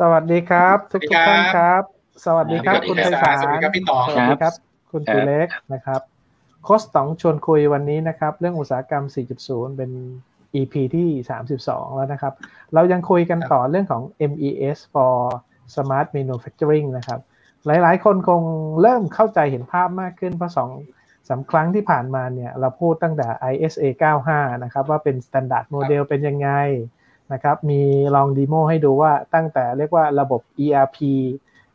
สวัสดีครับ ทุกทุกท่านครับ สวัสดีครับ คุณไพศาลสวัสดีครับพี่ต๋องสวัสดีครับ คุณตุเล็กนะครับโค้ชต๋องชวนคุยวันนี้นะครับ เรื่องอุตสาหกรรม 4.0 เป็น EP ที่ 32 แล้วนะครับ เรายังคุยกันต่อเรื่องของ MES for Smart Manufacturing นะครับ หลายๆ คนคงเริ่มเข้าใจเห็นภาพมากขึ้นเพราะสองสามครั้งที่ผ่านมาเนี่ย เราพูดตั้งแต่ ISA 95 นะครับ ว่าเป็น Standard Model เป็นยังไง นะครับ มีลอง demo ให้ดูว่าตั้งแต่เรียกว่าระบบ ERP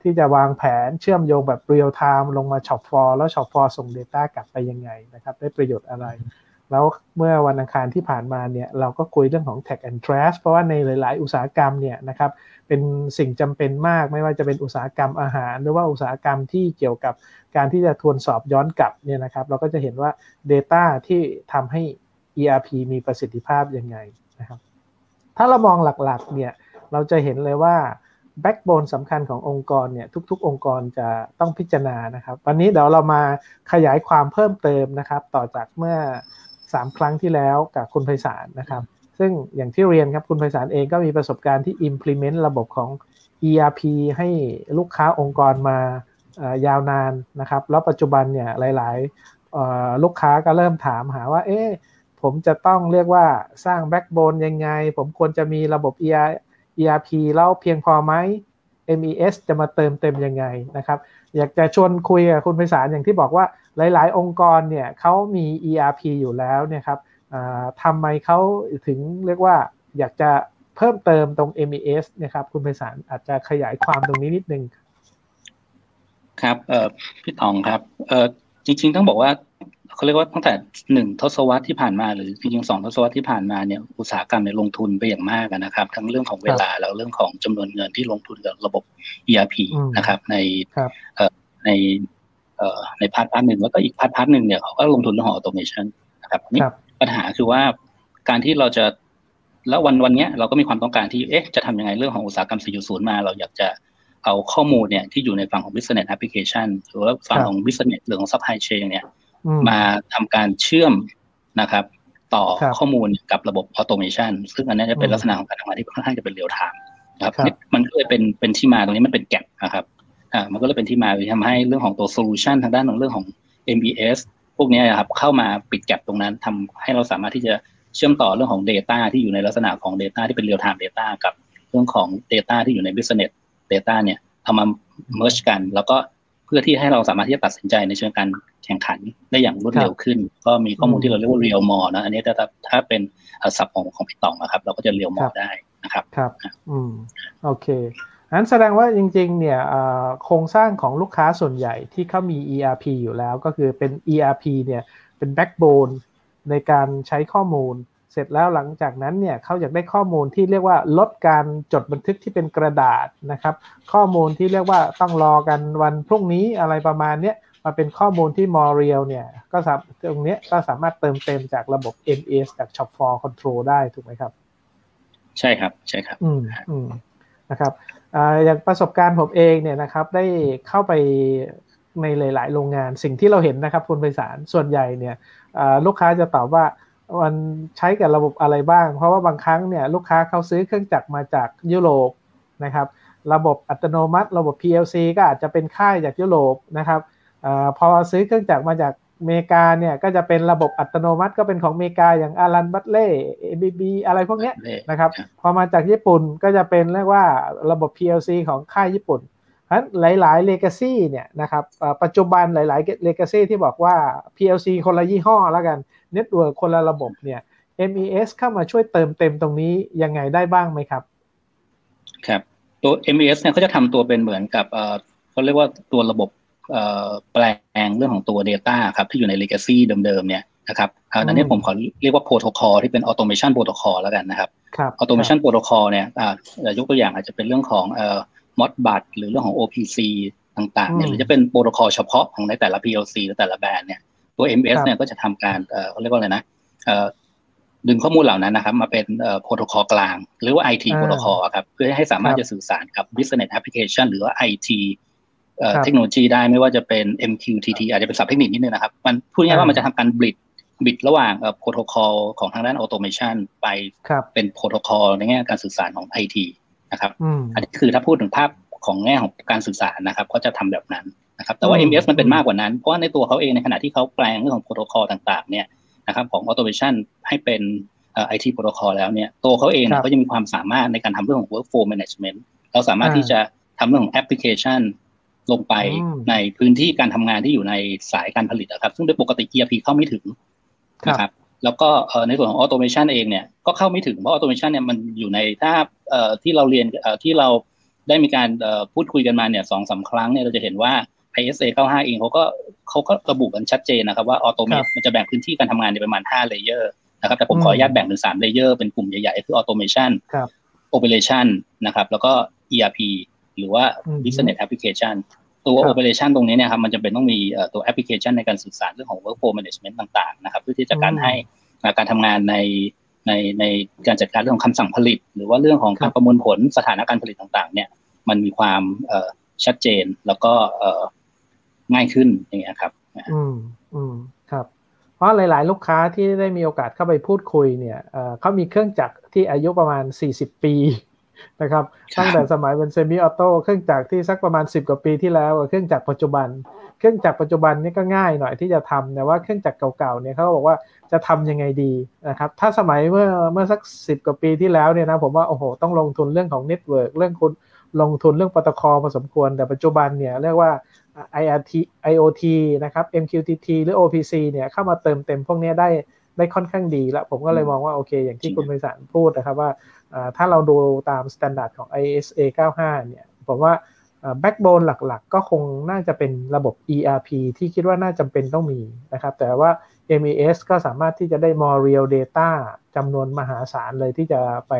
ที่จะวางแผนเชื่อมโยงแบบเรียลไทม์ลงมา shop floor แล้ว shop floor ส่ง Data กลับไปยังไงนะครับ ได้ประโยชน์อะไร แล้วเมื่อวันอังคารที่ผ่านมาเนี่ยเราก็คุยเรื่องของ Track and Trace เพราะว่าในหลาย ๆ อุตสาหกรรมเนี่ยนะครับเป็นสิ่งจำเป็นมากไม่ว่าจะเป็นอุตสาหกรรมอาหาร หรือว่าอุตสาหกรรมที่เกี่ยวกับการที่จะทวนสอบย้อนกลับเนี่ยนะครับเราก็จะเห็นว่า Data ที่ทำให้ ERP มีประสิทธิภาพยังไงนะครับ ถ้าเรามองหลักๆเนี่ยเราจะเห็นเลยว่าแบ็กโบนสำคัญขององค์กรเนี่ยทุกๆ องค์กรจะต้องพิจารณานะครับวันนี้เดี๋ยวเรามาขยายความเพิ่มเติมนะครับ ต่อจากเมื่อ 3 ครั้งที่แล้วกับคุณไพศาลนะครับ ซึ่งอย่างที่เรียนครับคุณไพศาลเองก็มีประสบการณ์ที่ implement ระบบของ ERP ให้ลูกค้าองค์กรมายาวนานนะครับ แล้วปัจจุบันเนี่ยหลาย ๆ ลูกค้าก็เริ่มถามหาว่าเอ๊ะ ผมจะต้องเรียกว่าสร้างแบ็กโบนยังไง ผมควรจะมีระบบ ERP แล้วเพียงพอไหม MES จะมาเติมเต็มยังไงนะครับ อยากจะชวนคุยกับคุณไพศาลอย่างที่บอกว่าหลาย ๆ องค์กรเนี่ยเขามี ERP อยู่แล้วเนี่ยครับทำไมเขาถึงเรียกว่าอยากจะเพิ่มเติมตรง MES นะครับคุณไพศาลอาจจะขยายความตรงนี้นิดนึง ครับพี่ตองครับจริง ๆ ต้องบอกว่า เขาเรียกว่าตั้งแต่หนึ่งทศวรรษที่ผ่านมาหรือจริงๆสองทศวรรษที่ผ่านมาเนี่ยอุตสาหกรรมเนี่ยลงทุนไปอย่างมากนะครับ ทั้งเรื่องของเวลาแล้วเรื่องของจำนวนเงินที่ลงทุนกับระบบ ERP นะครับ ในเอ่อในเอ่อใน part part หนึ่งแล้วก็อีก part part หนึ่งเนี่ยเขาก็ลงทุนเรื่องของ automation นะครับนี่ปัญหาคือว่าการที่เราจะแล้ววันวันนี้เราก็มีความต้องการที่เอ๊ะจะทำยังไงเรื่องของอุตสาหกรรม 4.0 มา เราอยากจะเอาข้อมูลเนี่ยที่อยู่ในฝั่งของ business application หรือว่าฝั่งของ business หรือของ supply chain เนี่ย มาทำการเชื่อมนะครับ ต่อข้อมูลกับระบบ automation ซึ่งอันนี้จะเป็นลักษณะของการทำงานที่ค่อนข้างจะเป็นเรียลไทม์นะครับมันก็เลยเป็นเป็นที่มาตรงนี้มันเป็น gap นะครับอ่ามันก็เลยเป็นที่มาที่ทำให้เรื่องของตัว solution ทางด้านของเรื่องของ MES พวกนี้ครับเข้ามาปิด gap ตรงนั้นทำให้เราสามารถที่จะเชื่อมต่อเรื่องของ Data ที่อยู่ในลักษณะของ Data ที่เป็น real-time Data กับเรื่องของ Data ที่อยู่ใน Business Data เนี่ยเอามา merge กัน แล้วก็ เพื่อที่ให้เราสามารถที่จะตัดสินใจในเชิงการแข่งขันได้อย่างรวดเร็วขึ้น ก็มีข้อมูลที่เราเรียกว่าเรียลมอนะอันนี้ถ้าถ้าเป็นสับของของพี่ตองนะครับ เราก็จะเรียลมอได้นะครับครับอืมโอเคนั้นแสดงว่าจริงๆเนี่ยโครงสร้างของลูกค้าส่วนใหญ่ที่เขามี ERP อยู่แล้วก็คือเป็น ERP เนี่ยเป็นแบ็กโบนในการใช้ข้อมูล เสร็จแล้วหลังจากนั้นเนี่ยเขาอยากได้ข้อมูลที่เรียกว่าลดการจดบันทึกที่เป็นกระดาษนะครับ ข้อมูลที่เรียกว่าต้องรอกันวันพรุ่งนี้อะไรประมาณเนี้ยมาเป็นข้อมูลที่มอเรียลเนี่ยก็สามตรงนี้ก็สามารถเติมเต็มจากระบบ MS จาก Shop for Control ได้ถูกไหมครับ ใช่ครับใช่ครับ อืมอืมนะครับอ่าอย่างประสบการณ์ผมเองเนี่ยนะครับได้เข้าไปในหลาย ๆ โรงงานสิ่งที่เราเห็นนะครับคุณไพศาลส่วนใหญ่เนี่ยลูกค้าจะตอบว่า มันใช้กับระบบอะไรบ้าง เพราะว่าบางครั้งเนี่ยลูกค้าเขาซื้อเครื่องจักรมาจากยุโรปนะครับระบบอัตโนมัติ ระบบ PLC ก็อาจจะเป็นค่ายจากยุโรปนะครับอพอซื้อเครื่องจักรมาจากอเมริกาเนี่ยก็จะเป็นระบบอัตโนมัติก็เป็นของอเมริกาอย่างอารันบัตเล่เอบีบีอะไรพวกนี้นะครับพอมาจากญี่ปุ่นก็จะเป็นเรียกว่าระบบ PLC ของค่ายญี่ปุ่นเพราะหลายๆ legacy เนี่ยนะครับปัจจุบันหลายๆ legacy ที่บอกว่า PLC คนละยี่ห้อแล้วกัน Network คนละระบบเนี่ย MES เข้ามาช่วยเติมเต็มตรงนี้ยังไงได้บ้างไหมครับ ครับ ตัว MES เนี่ยเขาจะทำตัวเป็นเหมือนกับเขาเรียกว่าตัวระบบแปลงเรื่องของตัว Data ครับที่อยู่ใน Legacy เดิมๆเนี่ยนะครับอันนี้ผมขอเรียกว่าโปรโตคอลที่เป็น Automation Protocol แล้วกันนะครับ Automation Protocol เนี่ยยกตัวอย่างอาจจะเป็นเรื่องของเอ่อ Modbus หรือเรื่องของ OPC ต่างๆเนี่ยหรือจะเป็นโปรโตคอลเฉพาะของในแต่ละ PLC และแต่ละแบรนด์เนี่ย ตัว MES เนี่ยก็จะทำการเอ่อเขาเรียกว่าอะไรนะเอ่อดึงข้อมูลเหล่านั้นนะครับ มาเป็นเอ่อโปรโตคอลกลาง หรือว่า IT โปรโตคอลครับ เพื่อให้สามารถจะสื่อสารกับ Business Application หรือว่า IT เทคโนโลยีได้ไม่ว่าจะเป็น MQTT อาจจะเป็นศัพท์เทคนิคนิดนึงนะครับ มันพูดง่ายๆว่ามันจะทำการ bridge bridge ระหว่างโปรโตคอลของทางด้าน automationไปเป็นโปรโตคอลในแง่การสื่อสารของ IT นนะครับ อันนี้คือถ้าพูดถึงภาพของแง่ของการสื่อสารนะครับเขาจะทำแบบนั้น นะครับแต่ว่า MES มันเป็นมากกว่านั้น เพราะว่าในตัวเขาเองในขณะที่เขาแปลงเรื่องของโปรโตคอลต่างๆเนี่ยนะครับของ automation ให้เป็นไอทีโปรโตคอลแล้วเนี่ยตัวเขาเองเขาจะมีความสามารถในการทำเรื่องของ workflow management เราสามารถที่จะทำเรื่องของแอปพลิเคชันลงไปในพื้นที่การทำงานที่อยู่ในสายการผลิตนะครับ ซึ่งโดยปกติ ERP เข้าไม่ถึงนะครับแล้วก็ในส่วนของ automation เองเนี่ยก็เข้าไม่ถึงเพราะ automation เนี่ยมันอยู่ในถ้าที่เราเรียนที่เราได้มีการพูดคุยกันมาเนี่ยสองสามครั้งเนี่ยเราจะเห็นว่า ISA 95 เองเขาก็เขาก็ระบุกันชัดเจนนะครับว่า automate มันจะแบ่งพื้นที่การทำงานในประมาณ5เลเยอร์นะครับแต่ผมขออนุญาตแบ่งเป็น3เลเยอร์เป็นกลุ่มใหญ่ๆ คือ automation operation นะครับแล้วก็ ERP หรือว่า business application ตัว operation ตรงนี้เนี่ยครับมันจะเป็นต้องมีตัวแอปพลิเคชันในการสื่อสารเรื่องของ workflow management ต่างๆนะครับเพื่อที่จะการให้การทำงานในในในการจัดการเรื่องของคำสั่งผลิต หรือว่าเรื่องของการประมวลผลสถานการณ์ผลิตต่างๆ เนี่ยมันมีความชัดเจนแล้วก็ ง่ายขึ้นอย่างเงี้ยครับ อืมอืมครับ เพราะหลาย ๆ ลูกค้าที่ได้มีโอกาสเข้าไปพูดคุยเนี่ยเขามีเครื่องจักรที่อายุประมาณ 40 ปีนะครับตั้งแต่สมัยเป็นเซมิออโต้เครื่องจักรที่สักประมาณ 10 กว่าปีที่แล้วเครื่องจักรปัจจุบัน เครื่องจักรปัจจุบันนี่ก็ง่ายหน่อยที่จะทำแต่ว่าเครื่องจักรเก่าๆเนี่ยเขาบอกว่าจะทำยังไงดีนะครับถ้าสมัยเมื่อเมื่อสัก 10 กว่าปีที่แล้วเนี่ยนะผมว่าโอ้โหต้องลงทุนเรื่องของเน็ตเวิร์กเรื่องคุณลงทุนเรื่องโปรโตคอลพอสมควรแต่ปัจจุบันเนี่ยเรียกว่า IIoT IoT นะครับ MQTT หรือ OPC เนี่ยเข้ามาเติมเต็มพวกนี้ได้ได้ค่อนข้างดีแล้ว ผมก็เลยมองว่าโอเค อย่างที่คุณไพศาลพูดนะครับว่าถ้าเราดูตามมาตรฐานของ ISA 95 เนี่ย ผมว่าแบ็กโบนหลักๆ ก็คงน่าจะเป็นระบบ ERP ที่คิดว่าน่าจำเป็นต้องมีนะครับ แต่ว่า MES ก็สามารถที่จะได้ more real data จำนวนมหาศาลเลยที่จะไป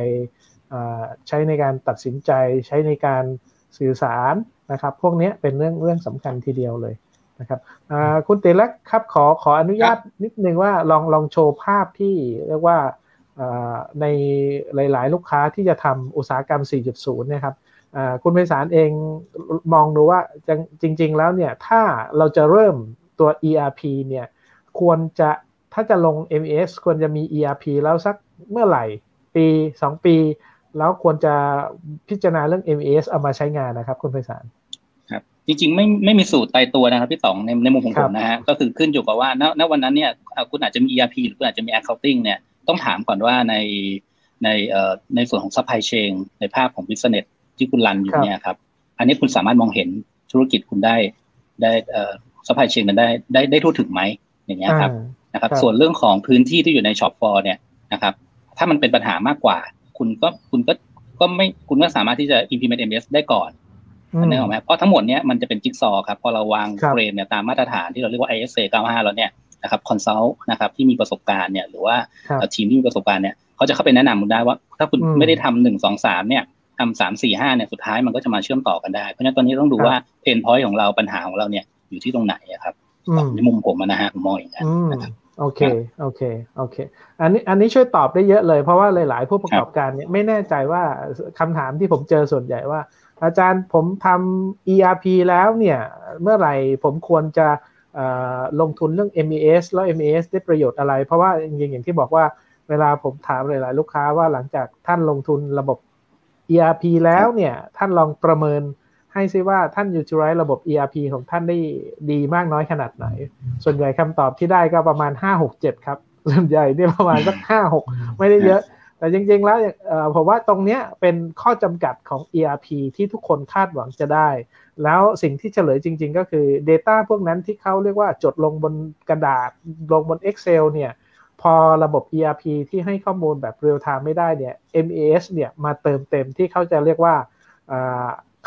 ใช้ในการตัดสินใจ ใช้ในการสื่อสาร นะครับ พวกนี้เป็นเรื่องเรื่องสำคัญทีเดียวเลยนะครับคุณเตลักครับขอขออนุญาตนิดนึงว่าลองลองโชว์ภาพที่เรียกว่าในหลาย ๆ ลูกค้าที่จะทำอุตสาหกรรม 4.0 นะครับคุณไพศาลเองมองดูว่าจริง ๆ แล้วเนี่ยถ้าเราจะเริ่มตัว ERP เนี่ยควรจะถ้าจะลง MES ควรจะมี ERP แล้วสักเมื่อไหร่ ปี 2 ปี แล้วควรจะพิจารณาเรื่อง MES เอามาใช้งานนะครับคุณไพศาลครับ จริงๆ ไม่ไม่มีสูตรตายตัวนะครับพี่ต๋องในในมุมของผมนะฮะก็คือขึ้นอยู่กับว่าณณวันนั้นเนี่ยคุณอาจจะมี ERP หรือคุณอาจจะมี accounting เนี่ยต้องถามก่อนว่าในในเอ่อในส่วนของซัพพลายเชนในภาพของ business ที่คุณ run อยู่เนี่ยครับอันนี้คุณสามารถมองเห็นธุรกิจคุณได้ได้เอ่อซัพพลายเชนกันได้ได้ได้ทั่วถึงไหมอย่างเงี้ยครับนะครับ ส่วนเรื่องของพื้นที่ที่อยู่ใน shop floor เนี่ยนะครับ ถ้ามันเป็นปัญหามากกว่า คุณก็คุณก็ก็ไม่คุณก็สามารถที่จะ implement MES ได้ก่อนนึกออกไหมเพราะทั้งหมดเนี้ยมันจะเป็นจิ๊กซอว์ครับพอเราวาง frame เนี่ยตามมาตรฐานที่เราเรียกว่า ISA 95 แล้วเนี่ยนะครับ consult นะครับที่มีประสบการณ์เนี่ยหรือว่าทีมที่มีประสบการณ์เนี่ยเขาจะเข้าไปแนะนำคุณได้ว่า ถ้าคุณไม่ได้ทำหนึ่งสองสามเนี่ยทำสามสี่ห้าเนี่ยสุดท้ายมันก็จะมาเชื่อมต่อกันได้ เพราะฉะนั้นตอนนี้ต้องดูว่า pain point ของเราปัญหาของเราเนี่ยอยู่ที่ตรงไหนครับในมุมผมนะฮะผมมองอย่างนั้นนะครับ โอเค โอเค โอเค อันนี้ อันนี้ช่วยตอบได้เยอะเลย เพราะว่าหลาย ๆ ผู้ประกอบการเนี่ยไม่แน่ใจว่าคำถามที่ผมเจอส่วนใหญ่ว่า อาจารย์ผมทำ ERP แล้วเนี่ย เมื่อไหร่ผมควรจะลงทุนเรื่อง MES แล้ว MES ได้ประโยชน์อะไร เพราะว่าจริงๆอย่างที่บอกว่าเวลาผมถามหลาย ๆ ลูกค้าว่าหลังจากท่านลงทุนระบบ ERP แล้วเนี่ย ท่านลองประเมิน ให้ซิว่าท่าน utilize ระบบ ERP ของท่านได้ดีมากน้อยขนาดไหน ส่วนใหญ่คำตอบที่ได้ก็ประมาณ5 6 7ครับ ส่วนใหญ่เนี่ยประมาณสัก5 6ไม่ได้เยอะ แต่จริงๆแล้วผมว่าตรงนี้เป็นข้อจำกัดของ ERP ที่ทุกคนคาดหวังจะได้ แล้วสิ่งที่เฉลยจริง ๆ ก็คือ Data พวกนั้นที่เขาเรียกว่าจดลงบนกระดาษลงบน Excel เนี่ยพอระบบ ERP ที่ให้ข้อมูลแบบ real time ไม่ได้เนี่ย MES เนี่ยมาเติมเต็มที่เขาจะเรียกว่า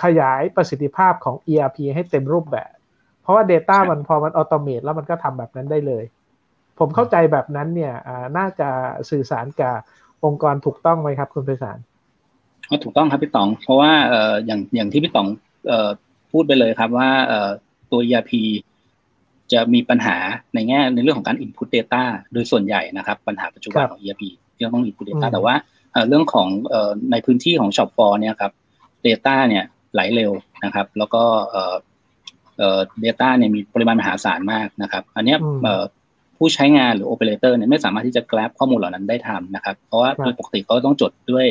ขยายประสิทธิภาพของ ERP ให้เต็มรูปแบบ เพราะว่า Data มันพอมันอัตโนมัติแล้วมันก็ทำแบบนั้นได้เลย ผมเข้าใจแบบนั้นเนี่ยน่าจะสื่อสารกับองค์กรถูกต้องไหมครับคุณไพศาลถูกต้องครับพี่ต๋อง เพราะว่าอย่างอย่างที่พี่ต๋องพูดไปเลยครับว่าตัว ERP จะมีปัญหาในแง่ในเรื่องของการ input data โดยส่วนใหญ่นะครับ ปัญหาปัจจุบันของ ERP ที่ต้อง input data แต่ว่าเรื่องของในพื้นที่ของ shop floor เนี่ยครับ data เนี่ย ไหลเร็วนะครับ แล้วก็เอ่อ data เนี่ยมีปริมาณมหาศาลมากนะครับ อันนี้ผู้ใช้งานหรือ operator เนี่ยไม่สามารถที่จะ grab ข้อมูลเหล่านั้นได้ทันนะครับ เพราะว่าโดยปกติเขาต้องจดด้วย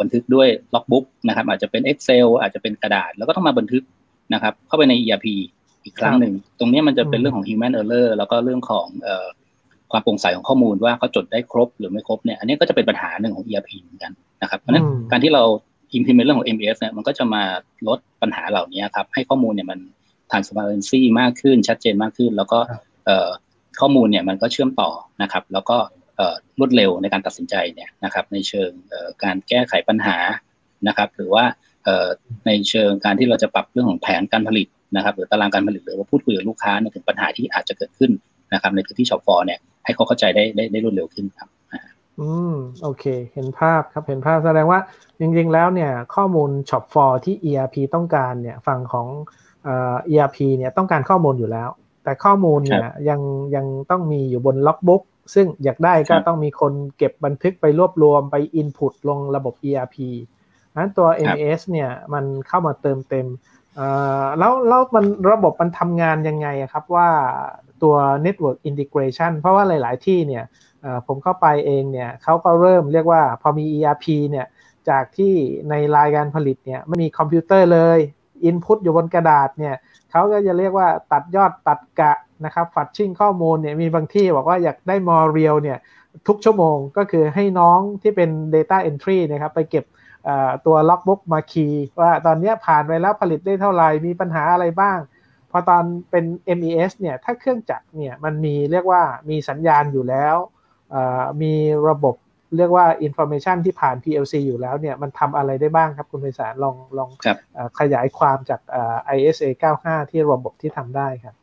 บันทึกด้วยล็อกบุ๊กนะครับ อาจจะเป็น Excel อาจจะเป็นกระดาษ แล้วก็ต้องมาบันทึกนะครับ เข้าไปใน ERP อีกครั้งหนึ่ง ตรงนี้มันจะเป็นเรื่องของ human error แล้วก็เรื่องของความโปร่งใสของข้อมูลว่าเขาจดได้ครบหรือไม่ครบเนี่ยอันนี้ก็จะเป็นปัญหาหนึ่งของ ERP เหมือนกันนะครับเพราะนั้นการที่เรา implement เรื่องของ MES เนี่ยมันก็จะมาลดปัญหาเหล่านี้ครับ ให้ข้อมูลเนี่ยมัน transparency มากขึ้นชัดเจนมากขึ้น แล้วก็ข้อมูลเนี่ยมันก็เชื่อมต่อนะครับ แล้วก็รวดเร็วในการตัดสินใจเนี่ยนะครับ ในเชิงการแก้ไขปัญหานะครับ หรือว่าในเชิงการที่เราจะปรับเรื่องของแผนการผลิตนะครับ หรือตารางการผลิตหรือว่าพูดคุยกับลูกค้าถึงปัญหาที่อาจจะเกิดขึ้นนะครับ ในพื้นที่ shop floor เนี่ยให้เขาเข้าใจได้ได้ได้รวดเร็วขึ้นครับ อืมโอเค เห็นภาพครับเห็นภาพแสดงว่าจริงๆแล้วเนี่ยข้อมูล shop floor ที่ ERP ต้องการเนี่ยฝั่งของเอ่อ ERP เนี่ยต้องการข้อมูลอยู่แล้ว แต่ข้อมูลเนี่ยยังยังต้องมีอยู่บนล็อกบุ๊กซึ่งอยากได้ก็ต้องมีคนเก็บบันทึกไปรวบรวมไป Input ลงระบบ ERP นั้นตัว MES เนี่ยมันเข้ามาเติมเต็มแล้วแล้วมันระบบมันทำงานยังไงครับว่าตัว Network Integration เพราะว่าหลาย ๆ ที่เนี่ย ผมเข้าไปเองเนี่ยเขาก็เริ่มเรียกว่าพอมี ERP เนี่ยจากที่ในรายการผลิตเนี่ยไม่มีคอมพิวเตอร์เลย Input อยู่บนกระดาษเนี่ยเขาก็จะเรียกว่าตัดยอดตัดกะนะครับ batching ข้อมูลเนี่ยมีบางที่บอกว่าอยากได้ more real เนี่ยทุกชั่วโมงก็คือให้น้องที่เป็น Data Entry นะครับไปเก็บตัว logbook มา key ว่าตอนนี้ผ่านไปแล้วผลิตได้เท่าไหร่ มีปัญหาอะไรบ้าง พอตอนเป็น MES เนี่ยถ้าเครื่องจักรเนี่ยมันมีเรียกว่ามีสัญญาณอยู่แล้ว มีระบบเรียกว่า information ที่ผ่าน PLC อยู่แล้วเนี่ยมันทำอะไรได้บ้างครับคุณไพศาลลองลองขยายความจาก ISA 95 ที่ระบบที่ทำได้ครับ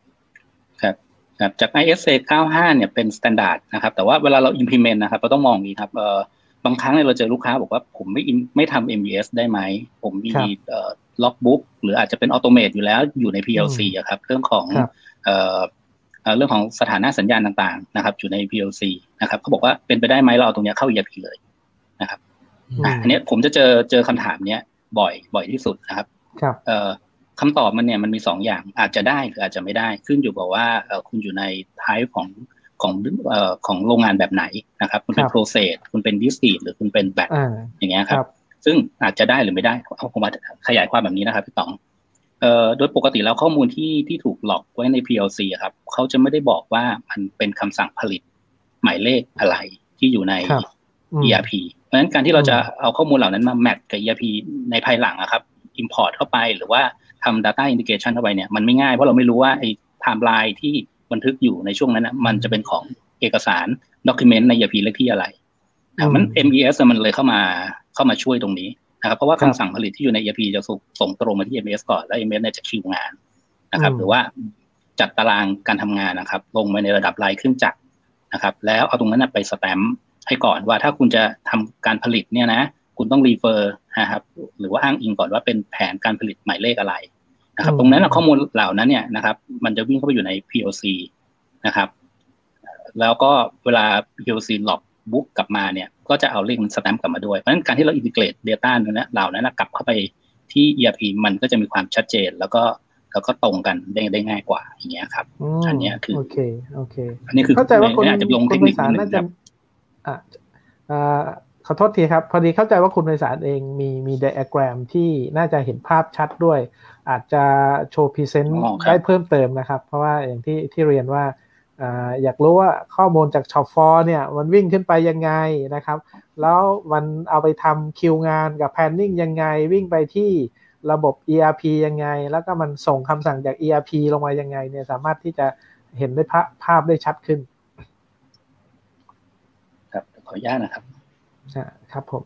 ครับครับจาก ISA 95 เนี่ยเป็นมาตรฐานนะครับ แต่ว่าเวลาเรา implement นะครับเราต้องมองอย่างนี้ครับเอ่อบางครั้งเราเจอลูกค้าบอกว่าผมไม่ไม่ทำ MVS ได้ไหม ผมมีล็อกบุ๊กหรืออาจจะเป็นออโตเมตอยู่แล้วอยู่ใน PLC อะครับ เรื่องของ เรื่องของสถานะสัญญาณต่างๆ นะครับอยู่ใน PLC นะครับเขาบอกว่าเป็นไปได้ไหมเราเอาตรงนี้เข้า ERP เลยนะครับอันนี้ผมจะเจอเจอคำถามเนี้ยบ่อยบ่อยที่สุดนะครับคำตอบมันเนี่ยมันมีสองอย่างอาจจะได้หรืออาจจะไม่ได้ขึ้นอยู่กับว่าคุณอยู่ในท้ายของของเอ่อของโรงงานแบบไหนนะครับ คุณเป็นโปรเซสคุณเป็นดิสตีหรือคุณเป็นแบบอย่างเงี้ยครับ ซึ่งอาจจะได้หรือไม่ได้เอาผมมาขยายความแบบนี้นะครับพี่ต๋องเอ่อ โดยปกติแล้วข้อมูลที่ที่ถูกหลอกไว้ใน PLC ครับเขาจะไม่ได้บอกว่ามันเป็นคำสั่งผลิตหมายเลขอะไรที่อยู่ใน ERP เพราะฉะนั้นการที่เราจะเอาข้อมูลเหล่านั้นมาแมทกับ ERP ในภายหลังอะครับ import เข้าไปหรือว่าทำ data integration เข้าไปเนี่ยมันไม่ง่ายเพราะเราไม่รู้ว่าไอ้ไทม์ไลน์ที่บันทึกอยู่ในช่วงนั้นนะมันจะเป็นของเอกสารด็อกิเมนต์ใน ERP เลขที่อะไรมัน MES มันเลยเข้ามาเข้ามาช่วยตรงนี้ นะครับเพราะว่าคำสั่งผลิตที่อยู่ใน ERP จะส่งตรงมาที่ MES ก่อนแล้ว MES เนี่ยจะคิวงานนะครับ หรือว่าจัดตารางการทำงานนะครับ ลงไปในระดับรายเครื่องจักรนะครับ แล้วเอาตรงนั้นไปสแตมป์ให้ก่อนว่าถ้าคุณจะทำการผลิตเนี่ยนะคุณต้องรีเฟอร์นะครับหรือว่าอ้างอิงก่อนว่าเป็นแผนการผลิตหมายเลขอะไรนะครับ ตรงนั้นข้อมูลเหล่านั้นเนี่ยนะครับ มันจะวิ่งเข้าไปอยู่ใน POC นะครับ แล้วก็เวลา POC หลอก บุ๊กกลับมาเนี่ยก็จะเอาเลขมันสแตมป์กลับมาด้วย เพราะฉะนั้นการที่เราอินทิเกรตเดต้านั้นเหล่านั้นกลับเข้าไปที่ ERP มันก็จะมีความชัดเจนแล้วก็แล้วก็ตรงกันได้ได้ง่ายกว่าอย่างเงี้ยครับอันนี้คือโอเคโอเค อันนี้คือเข้าใจว่าคุณอาจจะลงเทคนิคน่าจะอ่าขอโทษทีครับ พอดีเข้าใจว่าคุณไพศาลเองมีมีไดอะแกรมที่น่าจะเห็นภาพชัดด้วย อาจจะโชว์พรีเซนต์ได้เพิ่มเติมนะครับ เพราะว่าอย่างที่ที่เรียนว่า อยากรู้ว่าข้อมูลจากช็อปฟอร์เนี่ยมันวิ่งขึ้นไปยังไงนะครับ แล้วมันเอาไปทำคิวงานกับแพนนิ่งยังไง วิ่งไปที่ระบบ ERP ยังไง แล้วก็มันส่งคำสั่งจาก ERP ลงมายังไงเนี่ยสามารถที่จะเห็นได้ภาพได้ชัดขึ้น ครับขออนุญาตนะครับครับผม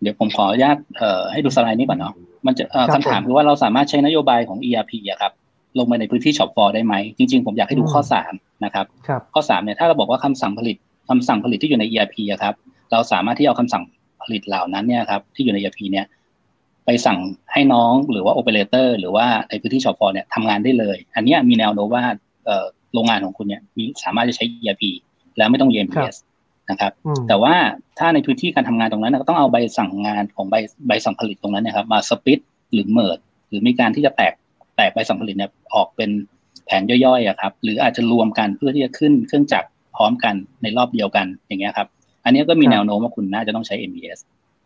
เดี๋ยวผมขออนุญาตให้ดูสไลด์นี้ก่อนเนาะมันจะคำถามคือว่าเราสามารถใช้นโยบายของ ERP อะครับ ลงไปในพื้นที่ shop floor ได้ไหมจริง ๆ ผมอยากให้ดูข้อสามนะครับข้อสามเนี่ยถ้าเราบอกว่าคำสั่งผลิตคำสั่งผลิตที่อยู่ใน ERP อะครับ เราสามารถที่เอาคำสั่งผลิตเหล่านั้นเนี่ยครับที่อยู่ใน ERP เนี่ยไปสั่งให้น้องหรือว่าโอเปอเรเตอร์หรือว่าในพื้นที่ shop floor เนี่ยทำงานได้เลย อันนี้มีแนวโน้มว่าโรงงานของคุณเนี่ยมีสามารถจะใช้ ERP แล้วไม่ต้อง MES นะครับ แต่ว่าถ้าในพื้นที่การทำงานตรงนั้นก็ต้องเอาใบสั่งงานของใบใบสั่งผลิตตรงนั้นนะครับมา split หรือ merge หรือมีการที่จะแตก แตกใบสั่งผลิตเนี่ยออกเป็นแผนย่อยๆครับ หรืออาจจะรวมกันเพื่อที่จะขึ้นเครื่องจักรพร้อมกันในรอบเดียวกันอย่างเงี้ยครับ อันนี้ก็มีแนวโน้มว่าคุณน่าจะต้องใช้ MES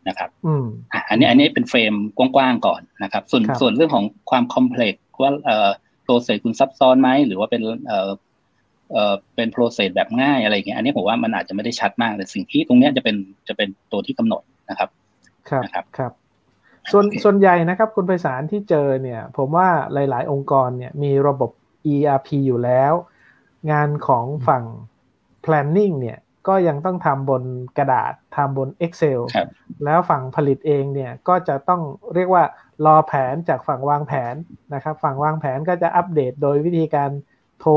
นะครับอืมอะอันนี้อันนี้เป็น frame กว้างๆก่อนนะครับ ส่วนครับส่วนเรื่องของความ complex ว่าเอ่อprocess คุณซับซ้อนไหมหรือว่าเป็นเอ่อเอ่อเป็น process แบบง่ายอะไรอย่างเงี้ยอันนี้ผมว่ามันอาจจะไม่ได้ชัดมากแต่สิ่งที่ตรงเนี้ยจะเป็นจะเป็นตัวที่กำหนดนะครับ ครับนะครับครับ ส่วนโอเคส่วนใหญ่นะครับคุณไพศาลที่เจอเนี่ยผมว่าหลาย ๆ องค์กรเนี่ยมีระบบ ERP อยู่แล้ว งานของฝั่ง planning เนี่ยก็ยังต้องทำบนกระดาษทำบน Excel ครับแล้วฝั่งผลิตเองเนี่ยก็จะต้องเรียกว่ารอแผนจากฝั่งวางแผนนะครับ ฝั่งวางแผนก็จะอัปเดตโดยวิธีการโทร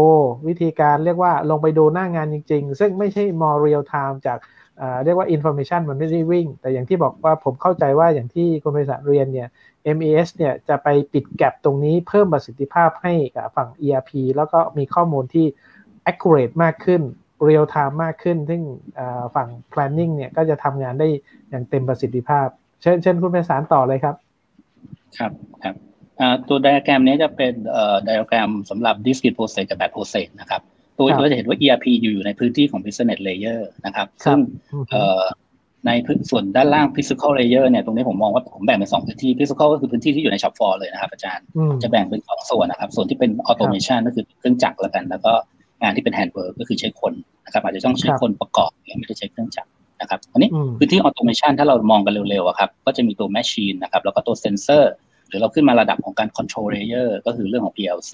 วิธีการเรียกว่าลงไปดูหน้างานจริง ๆ ซึ่งไม่ใช่ more real time จาก เอ่อเรียกว่า information มันไม่ได้วิ่ง แต่อย่างที่บอกว่าผมเข้าใจว่าอย่างที่คุณบริษัทเรียนเนี่ย MES เนี่ยจะไปปิดแกลบตรงนี้เพิ่มประสิทธิภาพให้กับฝั่ง ERP แล้วก็มีข้อมูลที่ accurate มากขึ้น real time มากขึ้น ซึ่งอ่อฝั่ง planning เนี่ยก็จะทำงานได้อย่างเต็มประสิทธิภาพ เชิญเชิญคุณไพศาลต่อเลยครับ ครับครับอ่าตัวไดอะแกรมนี้จะเป็นอ่อไดอะแกรมสำหรับ discrete process กับ batch process นะครับ ตัวครับเราจะเห็นว่า ERP อยู่อยู่ในพื้นที่ของ business layer นะครับครับซึ่งอืมเอ่อในพื้นส่วนด้านล่าง physical layer เนี่ยตรงนี้ผมมองว่าผมแบ่งเป็นสองพื้นที่ physical ก็คือพื้นที่ที่อยู่ใน shop floor เลยนะครับ อาจารย์อืมจะแบ่งเป็นสองส่วนนะครับ ส่วนที่เป็น automation ก็คือเครื่องจักรแล้วกัน แล้วก็งานที่เป็น handwork ก็คือใช้คนนะครับอาจจะต้องใช้ครับคนประกอบเนี่ยไม่ได้ใช้เครื่องจักรนะครับอันนี้อืมพื้นที่ automation ถ้าเรามองกันเร็วๆอะครับก็จะมีตัว machine นะครับแล้วก็ตัว sensor หรือเราขึ้นมาระดับของการ control layer ก็คือเรื่องของ PLC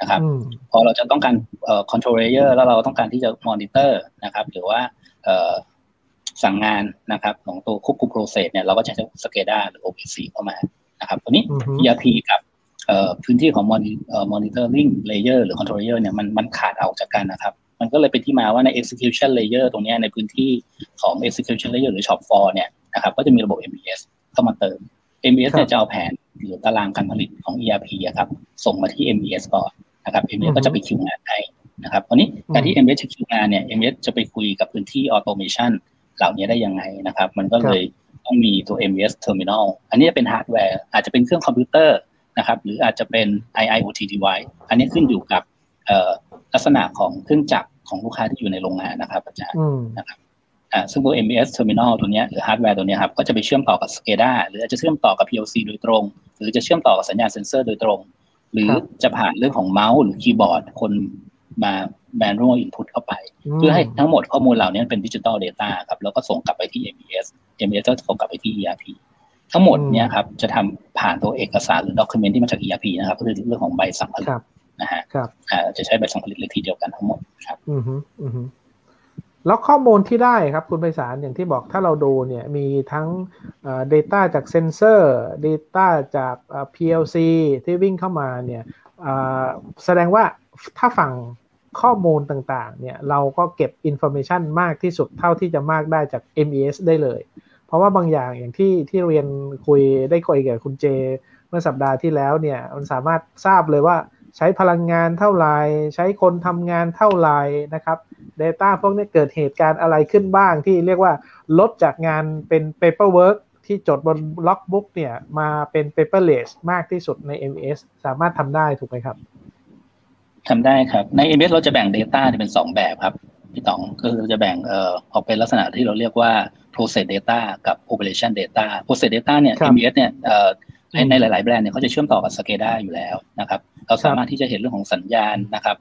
นะครับอืมพอเราจะต้องการเอ่อ control layer แล้วเราต้องการที่จะ monitor นะครับ หรือว่าเอ่อสั่งงานนะครับ ของตัวควบคุม process เนี่ยเราก็จะใช้ SCADA หรือ OPC เข้ามานะครับตัวนี้อือฮึ ERP กับเอ่อพื้นที่ของ moni- เอ่อ monitoring layer หรือ control layer เนี่ยมันมันขาดออกจากกันนะครับ มันก็เลยเป็นที่มาว่าใน execution layer ตรงเนี้ยในพื้นที่ของ execution layer หรือ shop floor เนี่ยนะครับ ก็จะมีระบบ MES เข้ามาเติม MES เนี่ยจะเอาแผนหรือตารางการผลิตของ ERP อะครับ ส่งมาที่ MES ก่อน นะครับ MES ก็จะไปคิวงานให้นะครับวันนี้การที่ MES จะคิวงานเนี่ย MES จะไปคุยกับพื้นที่ automation เหล่านี้ได้ยังไงนะครับ มันก็เลยต้องมีตัว MES terminal อันนี้จะเป็นฮาร์ดแวร์ อาจจะเป็นเครื่องคอมพิวเตอร์นะครับหรืออาจจะเป็น IIoT device อันนี้ขึ้นอยู่กับเอ่อลักษณะของเครื่องจักรของลูกค้าที่อยู่ในโรงงานนะครับอาจารย์อืมอ่าซึ่งตัว MES terminal ตัวเนี้ยหรือฮาร์ดแวร์ตัวเนี้ยครับก็จะไปเชื่อมต่อกับ SCADA หรืออาจจะเชื่อมต่อกับ PLC โดยตรง หรือจะเชื่อมต่อกับสัญญาณเซ็นเซอร์โดยตรง หรือครับจะผ่านเรื่องของเมาส์หรือคีย์บอร์ด คนมา manual input เข้าไป เพื่อให้ทั้งหมดข้อมูลเหล่านี้เป็น digital data ครับแล้วก็ส่งกลับไปที่ MES MES ก็ส่งกลับไปที่ ERP ทั้งหมดเนี่ยครับจะทำผ่านตัวเอกสารหรือ document ที่มาจาก ERP นะครับก็คือเรื่องของใบสั่งผลิคตรับนะฮะครับอ่าจะใช้ใบสั่งผลิตเลขที่เดียวกันทั้งหมดครับ อือฮึอือฮึ แล้วข้อมูลที่ได้ครับคุณไพศาลอย่างที่บอกถ้าเราดูเนี่ยมีทั้งเอ่อ data จากเซนเซอร์ data จาก PLC ที่วิ่งเข้ามาเนี่ยแสดงว่าถ้าฝั่งข้อมูลต่างๆเนี่ยเราก็เก็บ information มากที่สุดเท่าที่จะมากได้จาก MES ได้เลย เพราะว่าบางอย่างอย่างที่ที่เรียนคุยได้คุยกับคุณเจ เมื่อสัปดาห์ที่แล้วเนี่ยมันสามารถทราบเลยว่า ใช้พลังงานเท่าไหร่ใช้คนทำงานเท่าไหร่นะครับ Data พวกนี้เกิดเหตุการณ์อะไรขึ้นบ้างที่เรียกว่าลดจากงานเป็น paperwork ที่จดบน logbook เนี่ยมาเป็น paperless มากที่สุดใน MES สามารถทำได้ถูกไหมครับทำได้ครับ ใน MS เราจะแบ่ง Data เป็นสองแบบครับพี่ต๋องก็คือเราจะแบ่งเอ่อออกเป็นลักษณะที่เราเรียกว่า process data กับ operation data process data เนี่ยครับ MS เนี่ยเอ่อ ในอืมในหลาย ๆ แบรนด์เนี่ยเขาจะเชื่อมต่อกับ SCADA อยู่แล้วนะครับเราสามารถที่จะเห็นเรื่องของสัญญาณนะครับ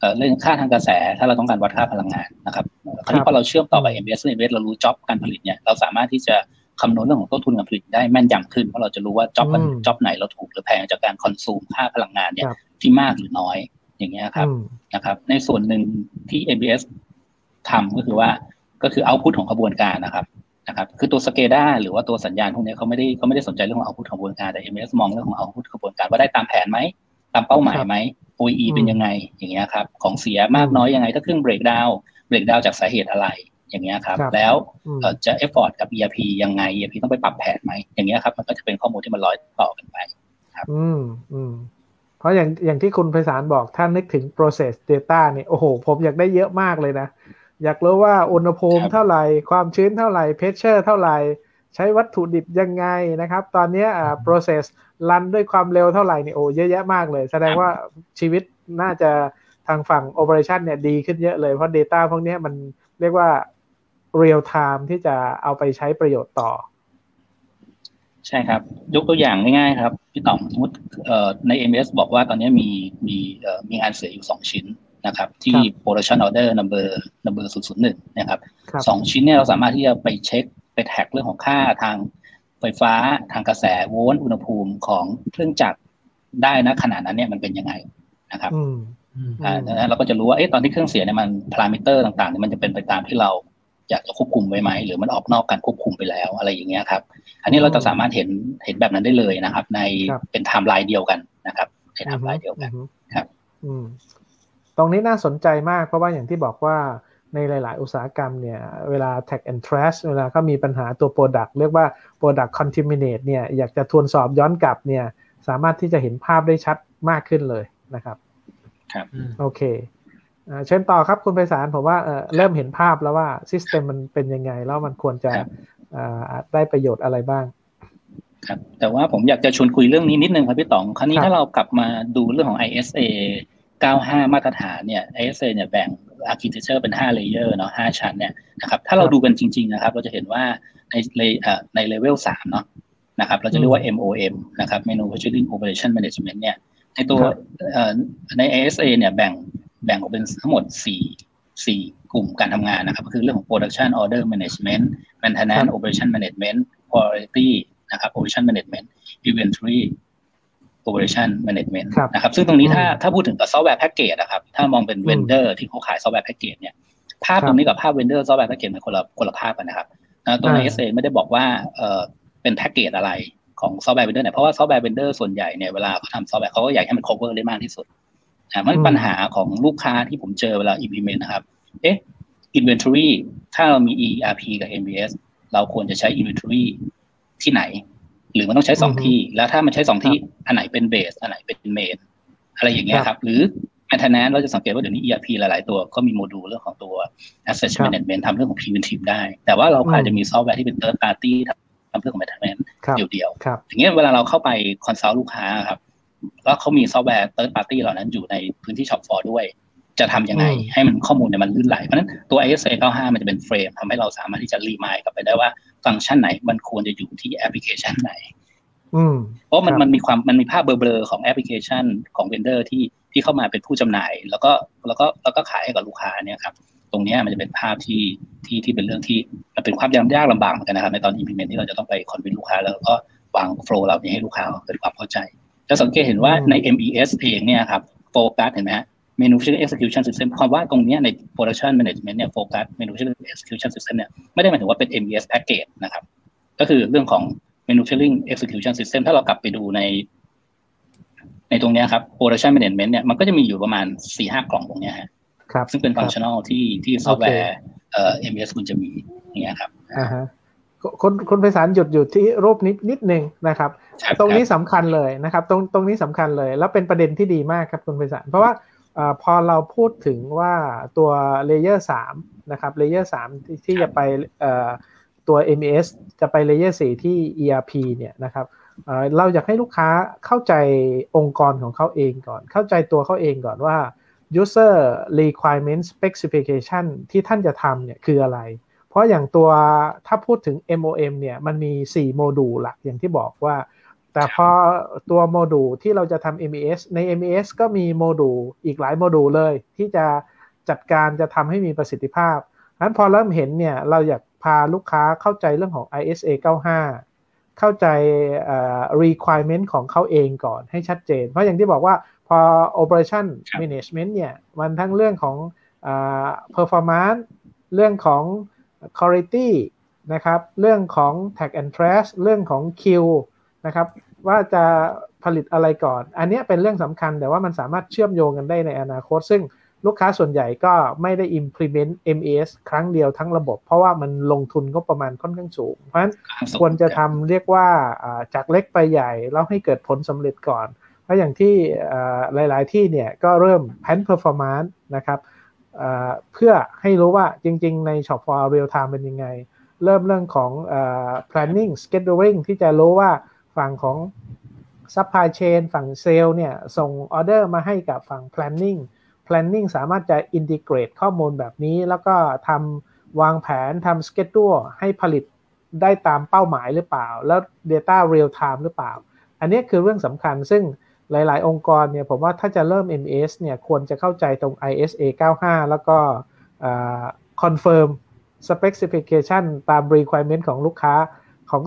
เอ่อเรื่องค่าทางกระแสถ้าเราต้องการวัดค่าพลังงานนะครับคราวนี้พอเราเชื่อมต่อกับ MS ซึ่ง MS เรารู้ job การผลิตเนี่ยเราสามารถที่จะคำนวณเรื่องของต้นทุนการผลิตได้แม่นยำขึ้นเพราะเราจะรู้ว่า job อืม job ไหนเราถูกหรือแพงจากการคอนซูมค่าพลังงานเนี่ยครับที่มากหรือน้อยอย่างเงี้ยครับอืมนะครับ ในส่วนหนึ่งที่ ABS ทำก็คือว่าก็คือ output ของกระบวนการนะครับ นะครับคือตัว SCADA หรือว่าตัวสัญญาณพวกนี้เขาไม่ได้เขาไม่ได้สนใจเรื่องของ output ของกระบวนการแต่ ABS มองเรื่องของ output กระบวนการว่าได้ตามแผนไหมตามเป้าหมายไหม OEE อืมเป็นยังไงอย่างเงี้ยครับของเสียมากน้อยยังไงถ้าเครื่อง break down break down จากสาเหตุอะไรอย่างเงี้ยครับครับแล้วอืมเอ่อจะ effort กับ ERP ยังไง ERP ต้องไปปรับแผนไหมอย่างเงี้ยครับมันก็จะเป็นข้อมูลที่มันร้อยต่อกันไปอืมอืมเพราะอย่างอย่างที่คุณไพศาลบอกถ้านึกถึง process data เนี่ยโอ้โห ผมอยากได้เยอะมากเลยนะ อยากรู้ว่าอุณหภูมิครับเท่าไหร่ ความชื้นเท่าไหร่ pressure เท่าไหร่ ใช้วัตถุดิบยังไงนะครับ ตอนเนี้ยอ่า process รันด้วยความเร็วเท่าไหร่นี่โอ้เยอะแยะมากเลย แสดงว่าชีวิตน่าจะทางฝั่ง operation เนี่ยดีขึ้นเยอะเลย เพราะ data พวกเนี้ยมันเรียกว่าเรียลไทม์ที่จะเอาไปใช้ประโยชน์ต่อ ใช่ครับ ยกตัวอย่างง่ายๆครับ พี่ต่อมสมมติใน MES บอกว่าตอนนี้มีมีมีงานเสียอยู่สองชิ้น นะครับ ที่ production order number number 001นะครับสองชิ้นเนี่ยเราสามารถที่จะไปเช็คไป tag เรื่องของค่าทางไฟฟ้าทางกระแสโวลต์อุณหภูมิของเครื่องจักรได้นะขนาดนั้นเนี่ยมันเป็นยังไงนะครับอ่าดังนั้นเราก็จะรู้ว่าเอ๊ะตอนที่เครื่องเสียเนี่ยมันพารามิเตอร์ต่างๆเนี่ยมันจะเป็นไปตามที่เราอยากจะควบคุมไว้ไหมหรือมันออกนอกการควบคุมไปแล้วอะไรอย่างเงี้ยครับ อันนี้เราจะสามารถเห็นเห็นแบบนั้นได้เลยนะครับ ในเป็นไทม์ไลน์เดียวกันนะครับในไทม์ไลน์เดียวกันครับ ตรงนี้น่าสนใจมากเพราะว่าอย่างที่บอกว่าในหลาย ๆ อุตสาหกรรมเนี่ยเวลา track and trace เวลาเขามีปัญหาตัว product เรียกว่า product contaminate เนี่ยอยากจะทวนสอบย้อนกลับเนี่ยสามารถที่จะเห็นภาพได้ชัดมากขึ้นเลยนะครับครับโอเคเชิญต่อครับคุณไพศาลผมว่าเริ่มเห็นภาพแล้วว่าซิสเต็มมันเป็นยังไง แล้วมันควรจะได้ประโยชน์อะไรบ้าง ครับ แต่ว่าผมอยากจะชวนคุยเรื่องนี้นิดนึงครับพี่ต๋อง คราวนี้ถ้าเรากลับมาดูเรื่องของ ISA 95 มาตรฐานเนี่ย ISA เนี่ยแบ่ง architecture เป็น 5 layer เนาะ5ชั้นเนี่ยนะครับถ้าเราดูกันจริง ๆ นะครับ เราจะเห็นว่าในในเลเวล3เนาะนะครับเราจะเรียกว่า MOM นะครับ Manufacturing Operation Management เนี่ยในตัวใน ISA เนี่ยแบ่งแบ่งออกเป็นทั้งหมดสี่สี่กลุ่มการทำงานนะครับ ก็คือเรื่องของ production order management maintenance operation management quality นะครับ operation management inventory operation management นะครับ ซึ่งตรงนี้ถ้าถ้าพูดถึงกับ software package นะครับ ถ้ามองเป็น vendor ที่เขาขาย software package เนี่ย ภาพตรงนี้กับภาพ vendor software package เป็นคนละคนละภาพกันนะครับตัวใน ISA ไม่ได้บอกว่าเออเป็นแพ็กเกจอะไรของ software vendor เนี่ย เพราะว่า software vendor ส่วนใหญ่เนี่ยเวลาเขาทำซอฟต์แวร์เขาก็อยากให้มัน cover ได้มากที่สุดนะมันปัญหาของลูกค้าที่ผมเจอเวลา implement นะครับ เอ๊ะ inventory ถ้าเรามี ERP กับ MES เราควรจะใช้ inventory ที่ไหน หรือมันต้องใช้สองที่ แล้วถ้ามันใช้สองที่อันไหนเป็น base อันไหนเป็น main อะไรอย่างเงี้ยครับ หรือ maintenance เราจะสังเกตว่าเดี๋ยวนี้ ERP หลาย ๆ ตัวก็มีโมดูลเรื่องของตัว asset management ทำเรื่องของ preventive ได้ แต่ว่าเราอาจจะมีซอฟต์แวร์ที่เป็น third party ทำเรื่องของ maintenance เดียวๆอย่างเงี้ยเวลาเราเข้าไป consult ลูกค้าครับแล้วเขามีซอฟต์แวร์ third party เหล่านั้นอยู่ในพื้นที่ shop floor ด้วย จะทำยังไง ให้มันข้อมูลเนี่ยมันลื่นไหล เพราะนั้นตัว ISA 95 มันจะเป็น frame ทำให้เราสามารถที่จะ remind กลับไปได้ว่าฟังก์ชันไหนมันควรจะอยู่ที่แอปพลิเคชันไหนเพราะมันมันมีความมันมีภาพเบลอๆของแอปพลิเคชันของ vendor ที่ที่เข้ามาเป็นผู้จำหน่าย แล้วก็แล้วก็แล้วก็ขายให้กับลูกค้าเนี่ยครับตรงนี้มันจะเป็นภาพที่ที่ที่เป็นเรื่องที่มันเป็นความยากลำบากเหมือนกันนะครับในตอน implement ที่เราจะต้องไปคอนวินลูกค้า แล้วก็วางโฟล์เหล่านี้ให้ลูกค้าเกิดความเข้าใจจะสังเกตเห็นว่าใน MES เองเนี่ยครับโฟกัสเห็นไหมฮะ Manufacturing Execution System ความว่าตรงนี้ใน Production Management เนี่ยโฟกัส Manufacturing Execution System เนี่ยไม่ได้หมายถึงว่าเป็น MES Package นะครับ ก็คือเรื่องของ Manufacturing Execution System ถ้าเรากลับไปดูใน ในตรงนี้ครับ Production Management เนี่ยมันก็จะมีอยู่ประมาณสี่ห้ากล่องตรงนี้ฮะครับซึ่งเป็น functional ที่ที่ซอฟต์แวร์เอ่อ MES คุณจะมีอย่างเงี้ยครับอ่าฮะคุณคุณไพศาลหยุดอยู่ที่รูปนิดนิดหนึ่งนะครับ ตรงนี้สำคัญเลยนะครับ ตรงตรงนี้สำคัญเลย แล้วเป็นประเด็นที่ดีมากครับคุณไพศาลเพราะว่า พอเราพูดถึงว่าตัว layer สามนะครับ layer สามที่จะไปตัว MES จะไป layer สี่ที่ ERP เนี่ยนะครับเราอยากให้ลูกค้าเข้าใจองค์กรของเขาเองก่อน เข้าใจตัวเขาเองก่อนว่า user requirement specification ที่ท่านจะทำเนี่ยคืออะไร เพราะอย่างตัวถ้าพูดถึง MOM เนี่ยมันมี 4 โมดูลหลักอย่างที่บอกว่า แต่พอตัวโมดูลที่เราจะทำ MES ใน MES ก็มีโมดูลอีกหลายโมดูลเลย ที่จะจัดการจะทำให้มีประสิทธิภาพนั้นพอเริ่มเห็นเนี่ยเราอยากพาลูกค้าเข้าใจเรื่องของ ISA 95 เข้าใจ requirement ของเขาเองก่อนให้ชัดเจน เพราะอย่างที่บอกว่าพอ operation management เนี่ยมันทั้งเรื่องของ performance เรื่องของ quality นะครับ เรื่องของ tag and trace เรื่องของ Q นะครับ ว่าจะผลิตอะไรก่อน อันนี้เป็นเรื่องสำคัญแต่ว่ามันสามารถเชื่อมโยงกันได้ในอนาคต ซึ่งลูกค้าส่วนใหญ่ก็ไม่ได้ implement MES ครั้งเดียวทั้งระบบ เพราะว่ามันลงทุนก็ประมาณค่อนข้างสูง เพราะฉะนั้นควรจะทำเรียกว่าจากเล็กไปใหญ่ แล้วให้เกิดผลสำเร็จก่อน เพราะอย่างที่หลาย ๆ ที่เนี่ยก็เริ่ม pan performance นะครับเพื่อให้รู้ว่าจริง ๆ ใน Shop for Real Time เป็นยังไง เริ่มเรื่องของ planning scheduling ที่จะรู้ว่า ฝั่งของ supply chain ฝั่งเซลล์เนี่ยส่งออเดอร์มาให้กับฝั่ง planning planning สามารถจะ integrate ข้อมูลแบบนี้ แล้วก็ทำวางแผนทำสเกจตัวให้ผลิตได้ตามเป้าหมายหรือเปล่า แล้ว Data Real Time หรือเปล่า อันนี้คือเรื่องสำคัญซึ่งหลาย ๆ องค์กรเนี่ยผมว่าถ้าจะเริ่ม MS เนี่ยควรจะเข้าใจตรง ISA 95 แล้วก็ confirm specification ตาม requirement ของลูกค้าของ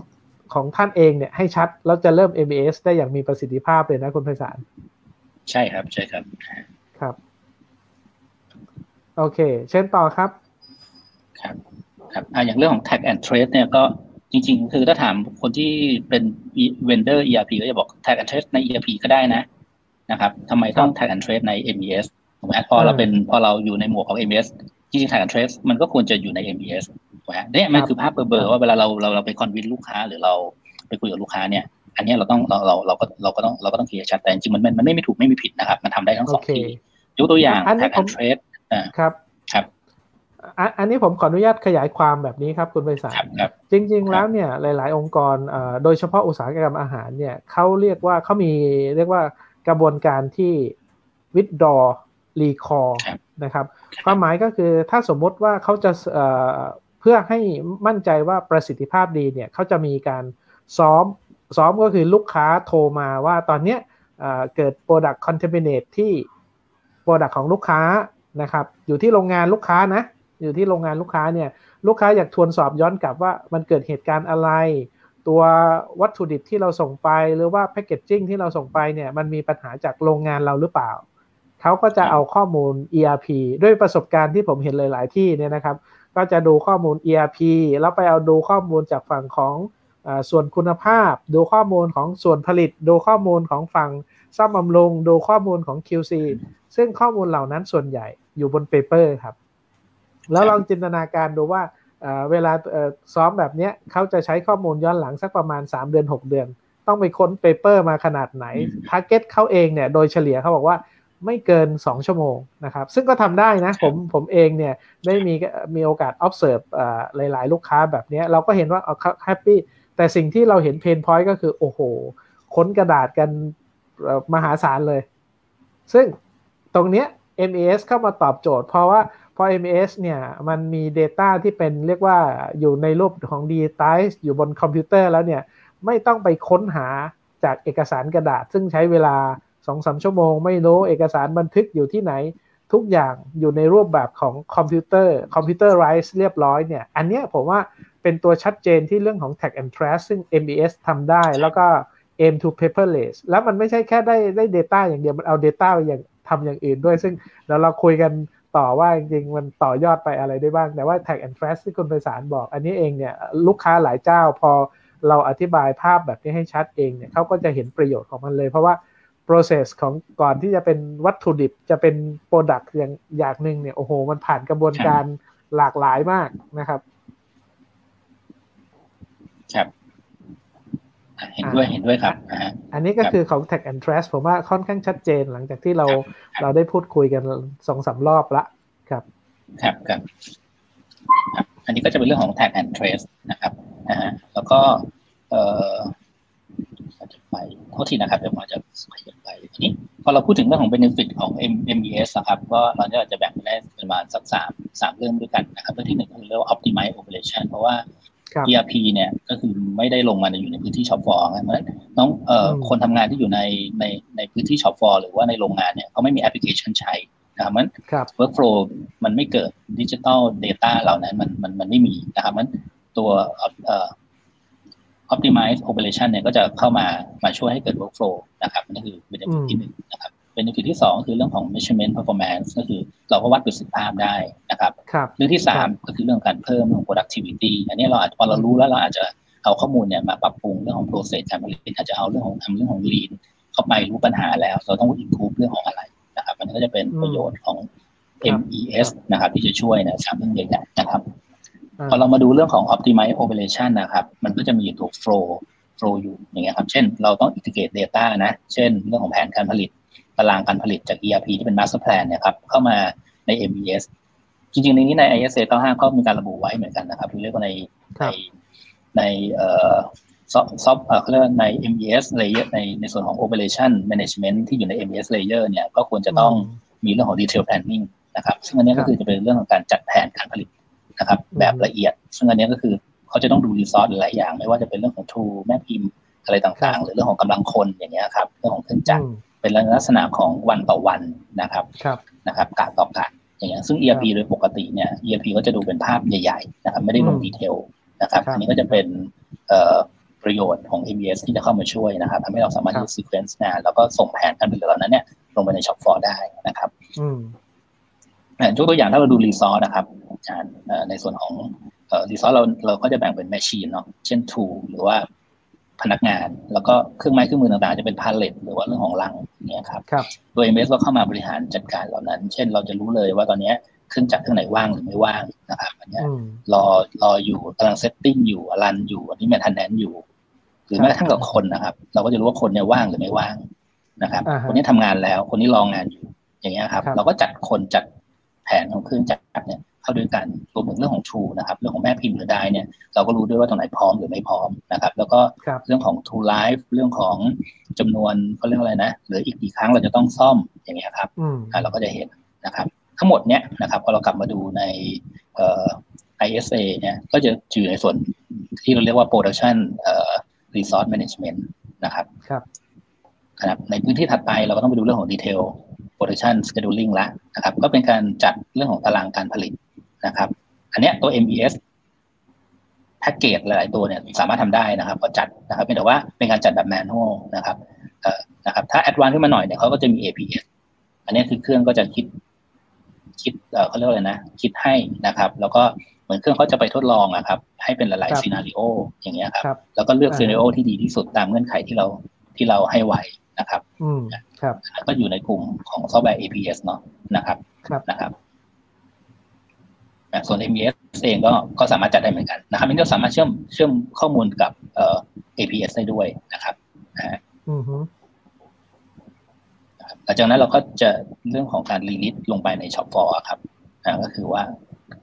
ของท่านเองเนี่ยให้ชัด แล้วจะเริ่ม MES ได้อย่างมีประสิทธิภาพเลยนะคุณไพศาลใช่ครับ ใช่ครับ ครับ โอเค เช่นต่อครับ ครับ ครับอ่าอย่างเรื่องของ tag and trace เนี่ยก็จริง ๆ คือถ้าถามคนที่เป็น vendor ERP ก็จะบอก tag and trace ใน ERP ก็ได้นะ นะครับทำไมต้อง tag and trace ใน MES ถูกไหมพอเราเป็นพอเราอยู่ในหมวกของ MES จริงๆ tag and trace มันก็ควรจะอยู่ใน MES ถูก ไหมเนี่ยมันคือภาพเบอร์ว่าเวลาเราเราเราไปคอนวินลูกค้าหรือเราไปคุยกับลูกค้าเนี่ย อันนี้เราต้องเราเราเราก็เราก็ต้องเราก็ต้องเคลียร์ชัดแต่จริงๆมันมันไม่มีถูกไม่มีผิดนะครับ มันทำได้ทั้งสองที่ยกตัวอย่าง tag and trace อ่าครับครับอันนี้ผมขออนุญาตขยายความแบบนี้ครับคุณไพศาลจริง ๆ แล้วเนี่ยหลาย ๆ องค์กรโดยเฉพาะอุตสาหกรรมอาหารเนี่ยเขาเรียกว่าเขามีเรียกว่ากระบวนการที่ withdraw recall นะครับความหมายก็คือถ้าสมมติว่าเขาจะ เพื่อให้มั่นใจว่าประสิทธิภาพดีเนี่ยเขาจะมีการซ้อมซ้อมก็คือลูกค้าโทรมาว่าตอนนี้เกิด product contaminate ที่ product ของลูกค้านะครับอยู่ที่โรงงานลูกค้านะอยู่ที่โรงงานลูกค้าเนี่ยลูกค้าอยากทวนสอบย้อนกลับว่ามันเกิดเหตุการณ์อะไร ตัววัตถุดิบที่เราส่งไปหรือว่าแพคเกจจิ้งที่เราส่งไปเนี่ยมันมีปัญหาจากโรงงานเราหรือเปล่า เขาก็จะเอาข้อมูล ERP ด้วยประสบการณ์ที่ผมเห็นหลาย ๆ ที่เนี่ยนะครับ ก็จะดูข้อมูล ERP แล้วไปเอาดูข้อมูลจากฝั่งของอส่วนคุณภาพ ดูข้อมูลของส่วนผลิต ดูข้อมูลของฝั่งซ่อมบำรุง ดูข้อมูลของ QC ซึ่งข้อมูลเหล่านั้นส่วนใหญ่อยู่บนเปเปอร์ครับ แล้วลองจินตนาการดูว่าเวลาซ้อมแบบนี้เขาจะใช้ข้อมูลย้อนหลังสักประมาณ 3 เดือน 6 เดือน ต้องไปค้น paper มาขนาดไหน target เขาเองเนี่ยโดยเฉลี่ยเขาบอกว่า ไม่เกิน 2 ชั่วโมงนะครับ ซึ่งก็ทำได้นะ ผมผมเองเนี่ยได้มีมีโอกาส observe หลาย ๆ ลูกค้าแบบนี้เราก็เห็นว่าเขา happy แต่สิ่งที่เราเห็น pain point ก็คือ โอ้โห ค้นกระดาษกันมหาศาลเลย ซึ่งตรงเนี้ย MES เข้ามาตอบโจทย์ เพราะว่าพอ MES เนี่ยมันมี Data ที่เป็นเรียกว่าอยู่ในรูปของ digitize อยู่บนคอมพิวเตอร์แล้วเนี่ย ไม่ต้องไปค้นหาจากเอกสารกระดาษ ซึ่งใช้เวลา สองสามชั่วโมง ไม่รู้เอกสารบันทึกอยู่ที่ไหน ทุกอย่างอยู่ในรูปแบบของคอมพิวเตอร์ computerize เรียบร้อยเนี่ย อันเนี้ยผมว่าเป็นตัวชัดเจนที่เรื่องของ track and trace ซึ่ง MES ทำได้ แล้วก็ aim to paperless แล้วมันไม่ใช่แค่ได้ได้ data อย่างเดียว มันเอา data อย่างทำอย่างอื่นด้วย ซึ่งแล้วเราคุยกันต่อว่าจริงๆมันต่อยอดไปอะไรได้บ้าง แต่ว่า tag and trace ที่คุณไพศาลบอก อันนี้เองเนี่ยลูกค้าหลายเจ้าพอเราอธิบายภาพแบบนี้ให้ชัดเองเนี่ยเขาก็จะเห็นประโยชน์ของมันเลย เพราะว่า process ของก่อนที่จะเป็นวัตถุดิบจะเป็น product อย่างอย่างหนึ่งเนี่ย โอ้โห มันผ่านกระบวนการหลากหลายมากนะครับครับเห็นด้วยเห็นด้วยครับ อันนี้ก็คือของ tag and trace ผมว่าค่อนข้างชัดเจนหลังจากที่เราเราได้พูดคุยกันสองสารอบละครับ ครับครับ อันนี้ก็จะเป็นเรื่องของ tag and trace นะครับนะฮะแล้วก็เอ่อจะไปโทษทีนะครับเดี๋ยวมาจะขยับไปทีนี้พ อเราพูดถึงเรื่องของ benefit ของ MES นะครับก็เราจะแบ่งเป็นได้ประมาณสักสามสามเรื่องด้วยกันนะครับเรื่องที่หนึ่งคือเรียกว่า optimize operation เพราะว่า ERP เนี่ยก็คือไม่ได้ลงมาในอยู่ในพื้นที่ shop floor เพราะฉะนั้นน้องเอ่อคนทำงานที่อยู่ในในในพื้นที่ shop floor หรือว่าในโรงงานเนี่ยเขาไม่มีแอปพลิเคชันใช้นะครับมัน workflow มันไม่เกิด digital data เหล่านั้นมันมันมันไม่มีนะครับมันตัวเอ่อ optimize operation เนี่ยก็จะเข้ามามาช่วยให้เกิด workflow นะครับนั่นคือ benefit ที่หนึ่งนะครับ benefit ที่สองคือเรื่องของ measurement performance ก็คือเราก็วัดประสิทธิภาพได้นะครับเรื่องที่สามก็คือเรื่องการเพิ่มของ productivity อันนี้เราอาจพอเรารู้แล้วเราอาจจะเอาข้อมูลเนี่ยมาปรับปรุงเรื่องของ process การผลิตอาจจะเอาเรื่องของทำเรื่องของ lean เข้าไปรู้ปัญหาแล้ว เราต้อง improve เรื่องของอะไรนะครับมันก็จะเป็นประโยชน์ของ MES นะครับที่จะช่วยนะสามเรื่องใหญ่ๆนะครับ พอเรามาดูเรื่องของ optimize operation นะครับ มันก็จะมีตัว flow flow อยู่อย่างเงี้ยครับ เช่น เราต้อง integrate data นะ เช่น เรื่องของแผนการผลิต ตารางการผลิตจาก ERP ที่เป็น master plan เนี่ยครับ เข้ามาใน MES จริงๆ ในนี้ใน ISA 95ก็มีการระบุไว้เหมือนกันนะครับเรียกว่าในในในเอ่อซอฟซอฟเขาเรียกใน MES layer ในในส่วนของ operation management ที่อยู่ใน MES layer เนี่ย ก็ควรจะต้องมีเรื่องของ detail planning นะครับ ซึ่งอันนี้ก็คือจะเป็นเรื่องของการจัดแผนการผลิต นะครับ แบบละเอียด ซึ่งอันนี้ก็คือเขาจะต้องดูรีซอสหลายอย่าง ไม่ว่าจะเป็นเรื่องของทูแม่พิมพ์อะไรต่างๆ หรือเรื่องของกำลังคนอย่างเงี้ยครับเรื่องของเครื่องจักรเป็นลักษณะของวันต่อวันนะครับนะครับกะต่อกะอย่างเงี้ยซึ่ง ERP โดยปกติเนี่ย ERP ก็จะดูเป็นภาพใหญ่ ๆ นะครับ ไม่ได้ลงดีเทลนะครับอันนี้ก็จะเป็นประโยชน์ของ ABS ที่จะเข้ามาช่วยนะครับทำให้เราสามารถดู sequence งานแล้วก็ส่งแผนการผลิตเหล่านั้นเนี่ยลงไปใน shop floor ได้นะครับ ยกตัวอย่างถ้าเราดูรีซอสนะครับในส่วนของresource เราเราก็จะแบ่งเป็น machine เนาะเช่น tool หรือว่าพนักงาน แล้วก็เครื่องไม้เครื่องมือต่างๆ จะเป็นพาเลตหรือว่าเรื่องของลังเนี่ยครับโดย MES เราเข้ามาบริหารจัดการเหล่านั้น เช่นเราจะรู้เลยว่าตอนนี้เครื่องจักรเครื่องไหนว่างหรือไม่ว่างนะครับอันนี้รอรออยู่กำลัง setting อยู่ run อยู่อันนี้ maintenance อยู่ หรือแม้กระทั่งกับคนนะครับ เราก็จะรู้ว่าคนเนี่ยว่างหรือไม่ว่างนะครับ คนนี้ทำงานแล้วคนนี้รองงานอยู่อย่างเงี้ยครับ เราก็จัดคนจัดแผนของเครื่องจักรเนี่ยเข้าด้วยกันรวมถึงเรื่องของทูนะครับเรื่องของแม่พิมพ์หรือได้เนี่ยเราก็รู้ด้วยว่าตรงไหนพร้อมหรือไม่พร้อมนะครับ แล้วก็เรื่องของทูไลฟ์เรื่องของจำนวนเขาเรียกอะไรนะหรืออีกกี่ครั้งเราจะต้องซ่อมอย่างเงี้ยครับเราก็จะเห็นนะครับ ทั้งหมดเนี้ยนะครับพอเรากลับมาดูในเอ่อ ISA เนี่ยก็จะอยู่ในส่วนที่เราเรียกว่า production เอ่อ resource management นะครับครับครับในพื้นที่ถัดไปเราก็ต้องไปดูเรื่องของ detail production scheduling ละนะครับ ก็เป็นการจัดเรื่องของตารางการผลิตนะครับ อันเนี้ยตัว MES แพ็กเกจหลายตัวเนี่ยสามารถทำได้นะครับ ก็จัดนะครับเพียงแต่ว่าเป็นการจัดแบบ manual นะครับเอ่อนะครับ ถ้า advance ขึ้นมาหน่อยเนี่ยเขาก็จะมี APS อันนี้คือเครื่องก็จะคิดคิดเอ่อเขาเรียกอะไรนะ คิดให้นะครับ แล้วก็เหมือนเครื่องเขาจะไปทดลองอะครับ ให้เป็นหลายๆ scenario อย่างเงี้ยครับ แล้วก็เลือก scenario ที่ดีที่สุดตามเงื่อนไขที่เราที่เราให้ไว้นะครับอืม ครับก็อยู่ในกลุ่มของซอฟต์แวร์ APS เนาะนะครับนะครับส่วน MES เองก็ก็สามารถจัดได้เหมือนกันนะครับมันก็สามารถเชื่อมเชื่อมข้อมูลกับเอ่อ APS ได้ด้วยนะครับหลังจากนั้นเราก็จะเรื่องของการ release ลงไปใน shop floor ครับก็คือว่า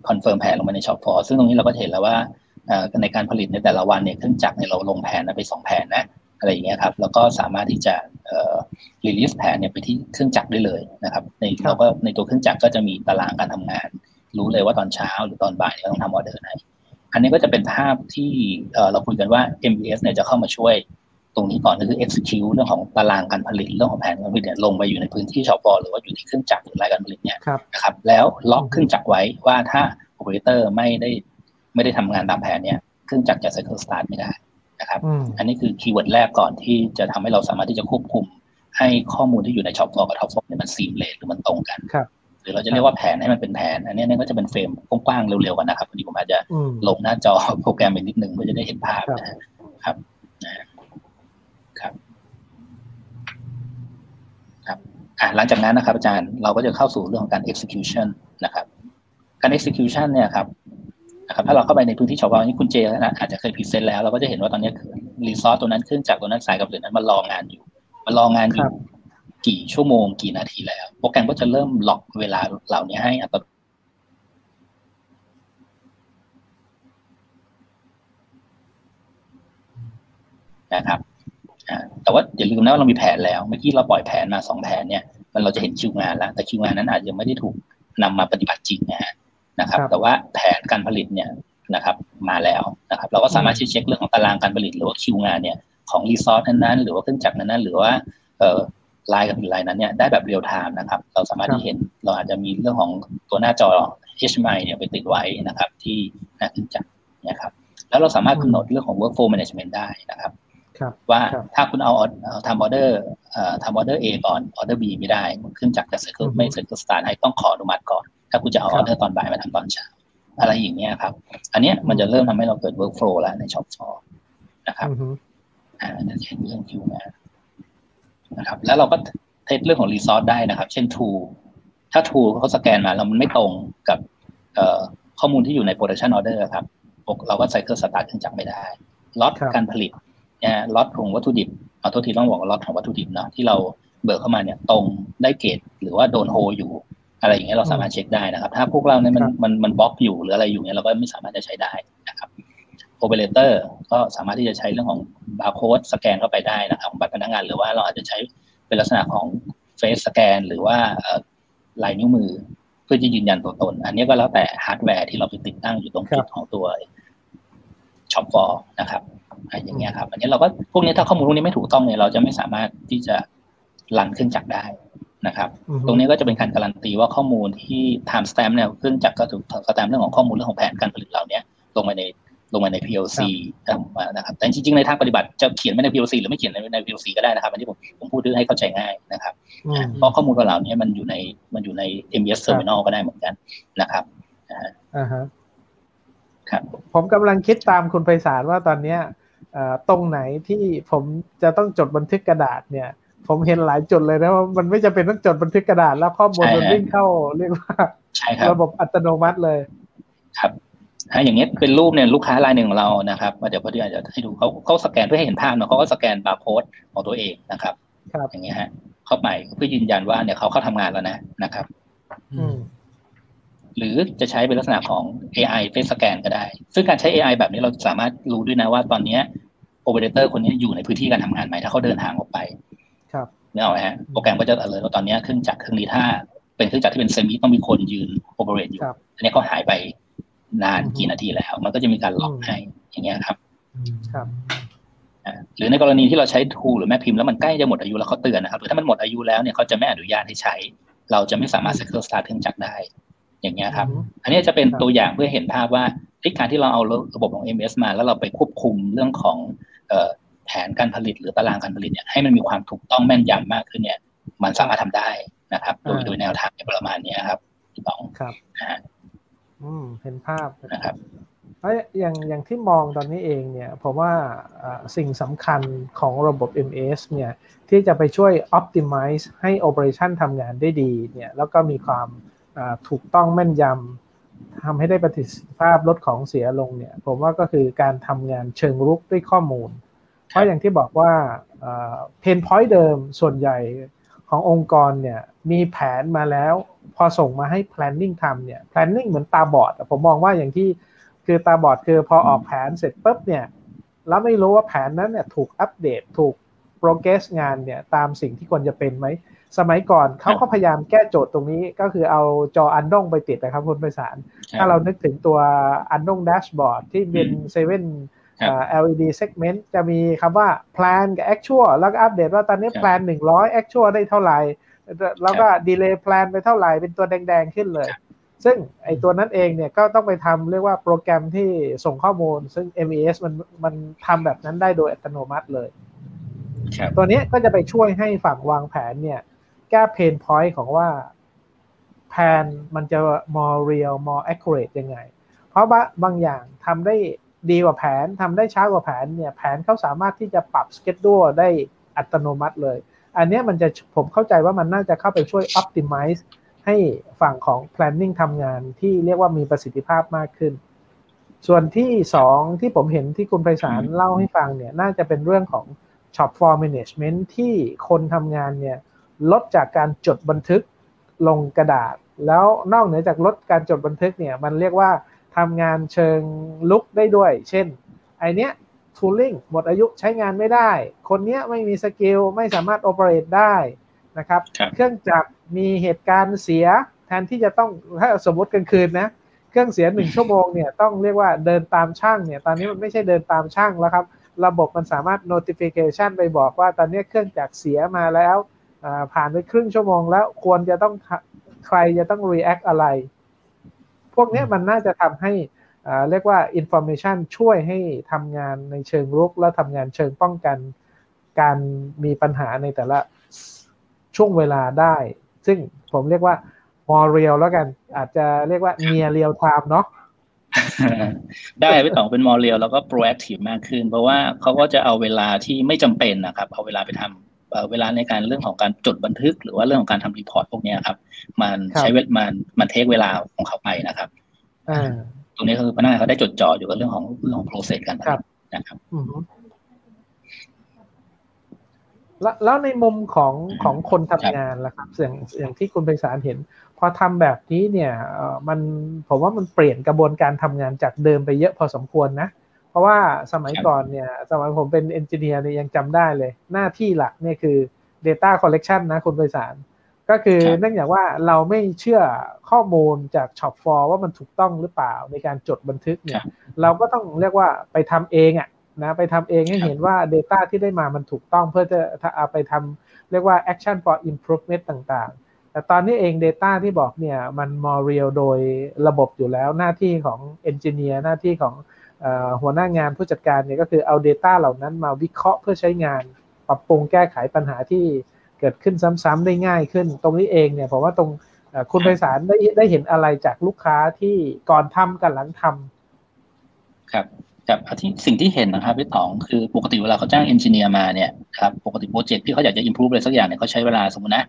confirm แผนลงไปใน shop floor ซึ่งตรงนี้เราก็เห็นแล้วว่าในการผลิตในแต่ละวันเนี่ยเครื่องจักรเนี่ยเราลงแผนไปสองแผนนะ อะไรอย่างเงี้ยครับแล้วก็สามารถที่จะรีลิสแผนเนี่ยไปที่เครื่องจักรได้เลยนะครับในเราก็ในตัวเครื่องจักรก็จะมีตารางการทำงาน รู้เลยว่าตอนเช้าหรือตอนบ่ายเราต้องทำออเดอร์ไหนอันนี้ก็จะเป็นภาพที่เราคุยกันว่า MBS เนี่ยจะเข้ามาช่วยตรงนี้ก่อนก็คือ execute เรื่องของตารางการผลิตเรื่องของแผนการผลิตเนี่ยลงไปอยู่ในพื้นที่ชอปอหรือว่าอยู่ที่เครื่องจักรหรือรายการผลิตเนี่ยนะครับแล้วล็อกเครื่องจักรไว้ว่าถ้าโอเปอเรเตอร์ไม่ได้ไม่ได้ทำงานตามแผนเนี่ยเครื่องจักรจะ cycle start ไม่ได้ นะครับ อันนี้คือ keyword แรกก่อนที่จะทำให้เราสามารถที่จะควบคุม ให้ข้อมูลที่อยู่ใน shop floor กับ top floor เนี่ยมัน seamless หหรือมันตรงกันรือเราจะเรียกว่าแผนให้มันเป็นแผน อันนี้เนี่ยก็จะเป็น frame กว้างๆเร็วๆกันนะครับวันนี้ผมอาจจะลงหน้าจอโปรแกรมไปนิดนึงเพื่อจะได้เห็นภาพนะครับครับครับอะหลังจากนั้นนะครับอาจารย์เราก็จะเข้าสู่เรื่องของการ execution นะครับการ execution เนี่ยครับ นะครับถ้าเราเข้าไปในพื้นที่ shop floor เนี่ยคุณเจนะอาจจะเคย present แล้วเราก็จะเห็นว่าตอนนี้ resource ตัวนั้นเครื่องจักรตัวนั้นสายการผลิตนั้นมันรองานอยู่มันรองานอยู่กี่ชั่วโมงกี่นาทีแล้ว โปรแกรมก็จะเริ่ม log เวลาเหล่านี้ให้อัตโนนะครับแต่ว่าอย่าลืมนะว่าเรามีแผนแล้วเมื่อกี้เราปล่อยแผนมาสองแผนเนี่ย มันเราจะเห็นคิวงานแล้ว แต่คิวงานนั้นอาจจะไม่ได้ถูกนำมาปฏิบัติจริงนะฮะ นะครับ แต่ว่าแผนการผลิตเนี่ยนะครับมาแล้วนะครับ เราก็สามารถเช็คเรื่องของตารางการผลิตหรือว่าคิวงานเนี่ยของ resource นั้นๆหรือว่าเครื่องจักรนั้นๆหรือว่าเอ่อไลน์กับอีกไลน์นั้นเนี่ยได้แบบเรียลไทม์นะครับ เราสามารถที่เห็นเราอาจจะมีเรื่องของตัวหน้าจอ HMI เนี่ยไปติดไว้นะครับ ที่หน้าเครื่องจักรนะครับ แล้วเราสามารถกำหนดเรื่องของ workflow management ได้นะครับว่าถ้าคุณเอาทำออเดอร์ทำออเดอร์ A ก่อนออเดอร์ B ไม่ได้เครื่องจักรจะไม่ cycle start ให้ต้องขออนุมัติก่อน ถ้าคุณจะเอาออเดอร์ตอนบ่ายมาทำตอนเช้าอะไรอย่างเงี้ยครับ อันเนี้ยมันจะเริ่มทำให้เราเกิด workflow แล้วใน shop floor นะครับอ่าจะเห็นเรื่องคิวงานนะครับ แล้วเราก็ test เรื่องของ resource ได้นะครับ เช่น toolถ้า tool เขาสแกนมาแล้วมันไม่ตรงกับข้อมูลที่อยู่ใน production order ครับเราก็ cycle start เครื่องจักรไม่ได้ล็อตการผลิตนะล็อตของวัตถุดิบเอาโทษทีต้องบอกล็อตของวัตถุดิบเนาะที่เราเบิกเข้ามาเนี่ย ตรงได้เกรดหรือว่าโดนโฮอยู่ อะไรอย่างเงี้ยเราสามารถเช็คได้นะครับ ถ้าพวกเราเนี่ยมันมันมันบล็อกอยู่หรืออะไรอยู่เนี่ยเราก็ไม่สามารถจะใช้ได้นะครับโอเปอเรเตอร์ก็สามารถที่จะใช้เรื่องของบาร์โค้ดสแกนเข้าไปได้นะครับของบัตรพนักงาน หรือว่าเราอาจจะใช้เป็นลักษณะของ face scan หรือว่าลายนิ้วมือเพื่อจะยืนยันตัวตน อันนี้ก็แล้วแต่ฮาร์ดแวร์ที่เราไปติดตั้งอยู่ตรงจุดของตัว shop floor นะครับอย่างเงี้ยครับ อันนี้เราก็พวกนี้ถ้าข้อมูลพวกนี้ไม่ถูกต้องเนี่ยเราจะไม่สามารถที่จะ run เครื่องจักรได้ นะครับตรงนี้ก็จะเป็นการการันตีว่าข้อมูลที่ time stamp เนี่ยเครื่องจักรก็ถูกสแตมเรื่องของข้อมูลเรื่องของแผนการผลิตเราเนี่ยลงไปในลงมาใน PLC นะครับแต่จริงๆในทางปฏิบัติจะเขียนไว้ใน PLC หรือไม่เขียนในใน PLC ก็ได้นะครับอันนี้ผมผมพูดให้เข้าใจง่ายนะครับเพราะข้อมูลเหล่านี้มันอยู่ในมันอยู่ใน MES Terminal ก็ได้เหมือนกันนะครับอ่าฮะครับผมกำลังคิดตามคุณไพศาลว่าตอนเนี้ยตรงไหนที่ผมจะต้องจดบันทึกกระดาษเนี่ย ผมเห็นหลายจุดเลยนะว่ามันไม่จำเป็นต้องจดบันทึกกระดาษแล้วข้อมูลมันวิ่งเข้าเรียกว่าระบบอัตโนมัติเลย ครับถ้าอย่างเงี้ยเป็นรูปเนี่ยลูกค้ารายหนึ่งของเรานะครับเดี๋ยวพอดีอาจจะให้ดูเขาเขาสแกนเพื่อให้เห็นภาพเนาะเขาก็สแกนบาร์โค้ดของตัวเองนะครับครับอย่างเงี้ยฮะ เข้าไปเพื่อยืนยันว่าเนี่ยเขาเข้าทำงานแล้วนะนะครับหรือจะใช้เป็นลักษณะของ AI เป็นสแกนก็ได้ ซึ่งการใช้ AI แบบนี้เราสามารถรู้ด้วยนะว่าตอนนี้โอเปอเรเตอร์คนนี้อยู่ในพื้นที่การทำงานไหมถ้าเขาเดินทางออกไปครับเนี่ยเอาฮะโปรแกรมก็จะเลยว่าตอนนี้เครื่องจักรเครื่องนี้ถ้า เป็นเครื่องจักรที่เป็น semi ต้องมีคนยืน operate อยู่ อันนี้เขาหายไปนานกี่นาทีแล้ว มันก็จะมีการ log ให้อย่างเงี้ยครับ ครับหรือในกรณีที่เราใช้ tool หรือแม่พิมพ์แล้วมันใกล้จะหมดอายุแล้วเขาเตือนนะครับหรือถ้ามันหมดอายุแล้วเนี่ยเขาจะไม่อนุญาตให้ใช้ เราจะไม่สามารถ cycle start เครื่องจักรได้ อย่างเงี้ยครับ อันนี้จะเป็นตัวอย่างเพื่อเห็นภาพว่าที่การที่เราเอาระบบของ MES มา แล้วเราไปควบคุมเรื่องของ แผนการผลิตหรือตารางการผลิตเนี่ยให้มันมีความถูกต้องแม่นยำมากขึ้นเนี่ย มันสามารถทำได้นะครับ โดยโดยแนวทางประมาณนี้ครับที่ต้องครับอืมเห็นภาพนะครับเพราะอย่างอย่างที่มองตอนนี้เองเนี่ยผมว่าสิ่งสำคัญของระบบ MS เนี่ยที่จะไปช่วย optimize ให้ operation ทำงานได้ดีเนี่ยแล้วก็มีความถูกต้องแม่นยำทำให้ได้ประสิทธิภาพลดของเสียลงเนี่ยผมว่าก็คือการทำงานเชิงรุกด้วยข้อมูล เพราะอย่างที่บอกว่าเพนพอยต์เดิมส่วนใหญ่ขององค์กรเนี่ยมีแผนมาแล้ว พอส่งมาให้ planning ทำเนี่ย planning เหมือนตาบอดผมมองว่าอย่างที่คือตาบอดคือพอออกแผนเสร็จปุ๊บเนี่ยแล้วไม่รู้ว่าแผนนั้นเนี่ยถูกอัปเดตถูก progress งานเนี่ยตามสิ่งที่ควรจะเป็นไหม สมัยก่อนเขาก็พยายามแก้โจทย์ตรงนี้ก็คือเอาจออันดงไปติดนะครับคุณไพศาลถ้าเรานึกถึงตัวandon dashboard ที่เป็น seven LED segment จะมีคำว่า plan กับ actual แล้วก็อัปเดตว่าตอนนี้ plan 100 actual ได้เท่าไหร่ แล้วก็ delay plan ไปเท่าไหร่ เป็นตัวแดงๆขึ้นเลย ซึ่งไอตัวนั้นเองเนี่ยก็ต้องไปทำเรียกว่าโปรแกรมที่ส่งข้อมูล ซึ่ง MES มันมันทำแบบนั้นได้โดยอัตโนมัติเลย ตัวนี้ก็จะไปช่วยให้ฝั่งวางแผนเนี่ย แก้ pain point ของว่าแผนมันจะ more real more accurate ยังไง เพราะว่าบางอย่างทำได้ ดีกว่าแผนทำได้ช้ากว่าแผนเนี่ยแผนเขาสามารถที่จะปรับสเกจดูได้อัตโนมัติเลย อันนี้มันจะผมเข้าใจว่ามันน่าจะเข้าไปช่วย optimize ให้ฝั่งของ planning ทำงานที่เรียกว่ามีประสิทธิภาพมากขึ้น ส่วนที่สองที่ผมเห็นที่คุณไพศาลเล่าให้ฟังเนี่ยน่าจะเป็นเรื่องของ shop floor management ที่คนทำงานเนี่ยลดจากการจดบันทึกลงกระดาษ แล้วนอกเหนือจากลดการจดบันทึกเนี่ยมันเรียกว่า ทำงานเชิงลุกได้ด้วย เช่น ไอเนี้ย tooling หมดอายุใช้งานไม่ได้ คนนี้ไม่มีสกิลไม่สามารถ operate ได้นะครับ เครื่องจักรมีเหตุการณ์เสียแทนที่จะต้องถ้าสมมติกลางคืนนะเครื่องเสียหนึ่งชั่วโมงเนี่ยต้องเรียกว่าเดินตามช่างเนี่ยตอนนี้มันไม่ใช่เดินตามช่างแล้วครับ ระบบมันสามารถ notification ไปบอกว่าตอนนี้เครื่องจักรเสียมาแล้วผ่านไปครึ่งชั่วโมงแล้วควรจะต้องใครจะต้อง react อะไร พวกนี้มันน่าจะทำให้เรียกว่า information ช่วยให้ทำงานในเชิงรุก และทำงานเชิงป้องกัน การมีปัญหาในแต่ละช่วงเวลาได้ ซึ่งผมเรียกว่า more real แล้วกัน อาจจะเรียกว่า near real time เนาะได้พี่ต๋องเป็น more real แล้วก็ proactive มากขึ้น เพราะว่าเขาก็จะเอาเวลาที่ไม่จำเป็นนะครับ เอาเวลาไปทำ เวลาในการเรื่องของการจดบันทึก หรือว่าเรื่องของการทำ report พวกนี้ครับ มันใช้เวลามันมัน take เวลาของเขาไปนะครับตรงนี้คือพนักงานเขาได้จดจ่ออยู่กับเรื่องของเรื่องของ process กันนะครับแล้วในมุมของของคนทำงานล่ะครับอย่างอย่างที่คุณไพศาลเห็น พอทำแบบนี้เนี่ยมันผมว่ามันเปลี่ยนกระบวนการทำงานจากเดิมไปเยอะพอสมควรนะเพ ราะว่าสมัยก่อนเนี่ย สมัยผมเป็น engineer เนี่ยยังจำได้เลย หน้าที่หลักเนี่ยคือ Data Collection นะคุณไพศาลก็คือครับเนื่องจากว่าเราไม่เชื่อข้อมูลจาก shop floor ว่ามันถูกต้องหรือเปล่าในการจดบันทึกเนี่ย เราก็ต้องเรียกว่าไปทำเองอะ่ะนะไปทำเองให้เห็นว่า Data ที่ได้มามันถูกต้องเพื่อจะถ้าเอาไปทำเรียกว่า action for improvement ต่างๆ แต่ตอนนี้เอง Data ที่บอกเนี่ยมัน more real โดยระบบอยู่แล้วหน้าที่ของ Engineer หน้าที่ของเออ หัวหน้างานผู้จัดการเนี่ยก็คือเอา Data เหล่านั้นมาวิเคราะห์เพื่อใช้งาน ปรับปรุงแก้ไขปัญหาที่เกิดขึ้นซ้ำๆได้ง่ายขึ้น ตรงนี้เองเนี่ยผมว่าตรงคุณไพศาลได้ได้เห็นอะไรจากลูกค้าที่ก่อนทำกับหลังทำครับครับที่สิ่งที่เห็นนะครับพี่ต๋องคือปกติเวลาเขาจ้างเอนจิเนียร์มาเนี่ยครับปกติโปรเจกต์ที่เขาอยากจะ improve อะไรสักอย่างเนี่ยเขาใช้เวลาสมมตินะ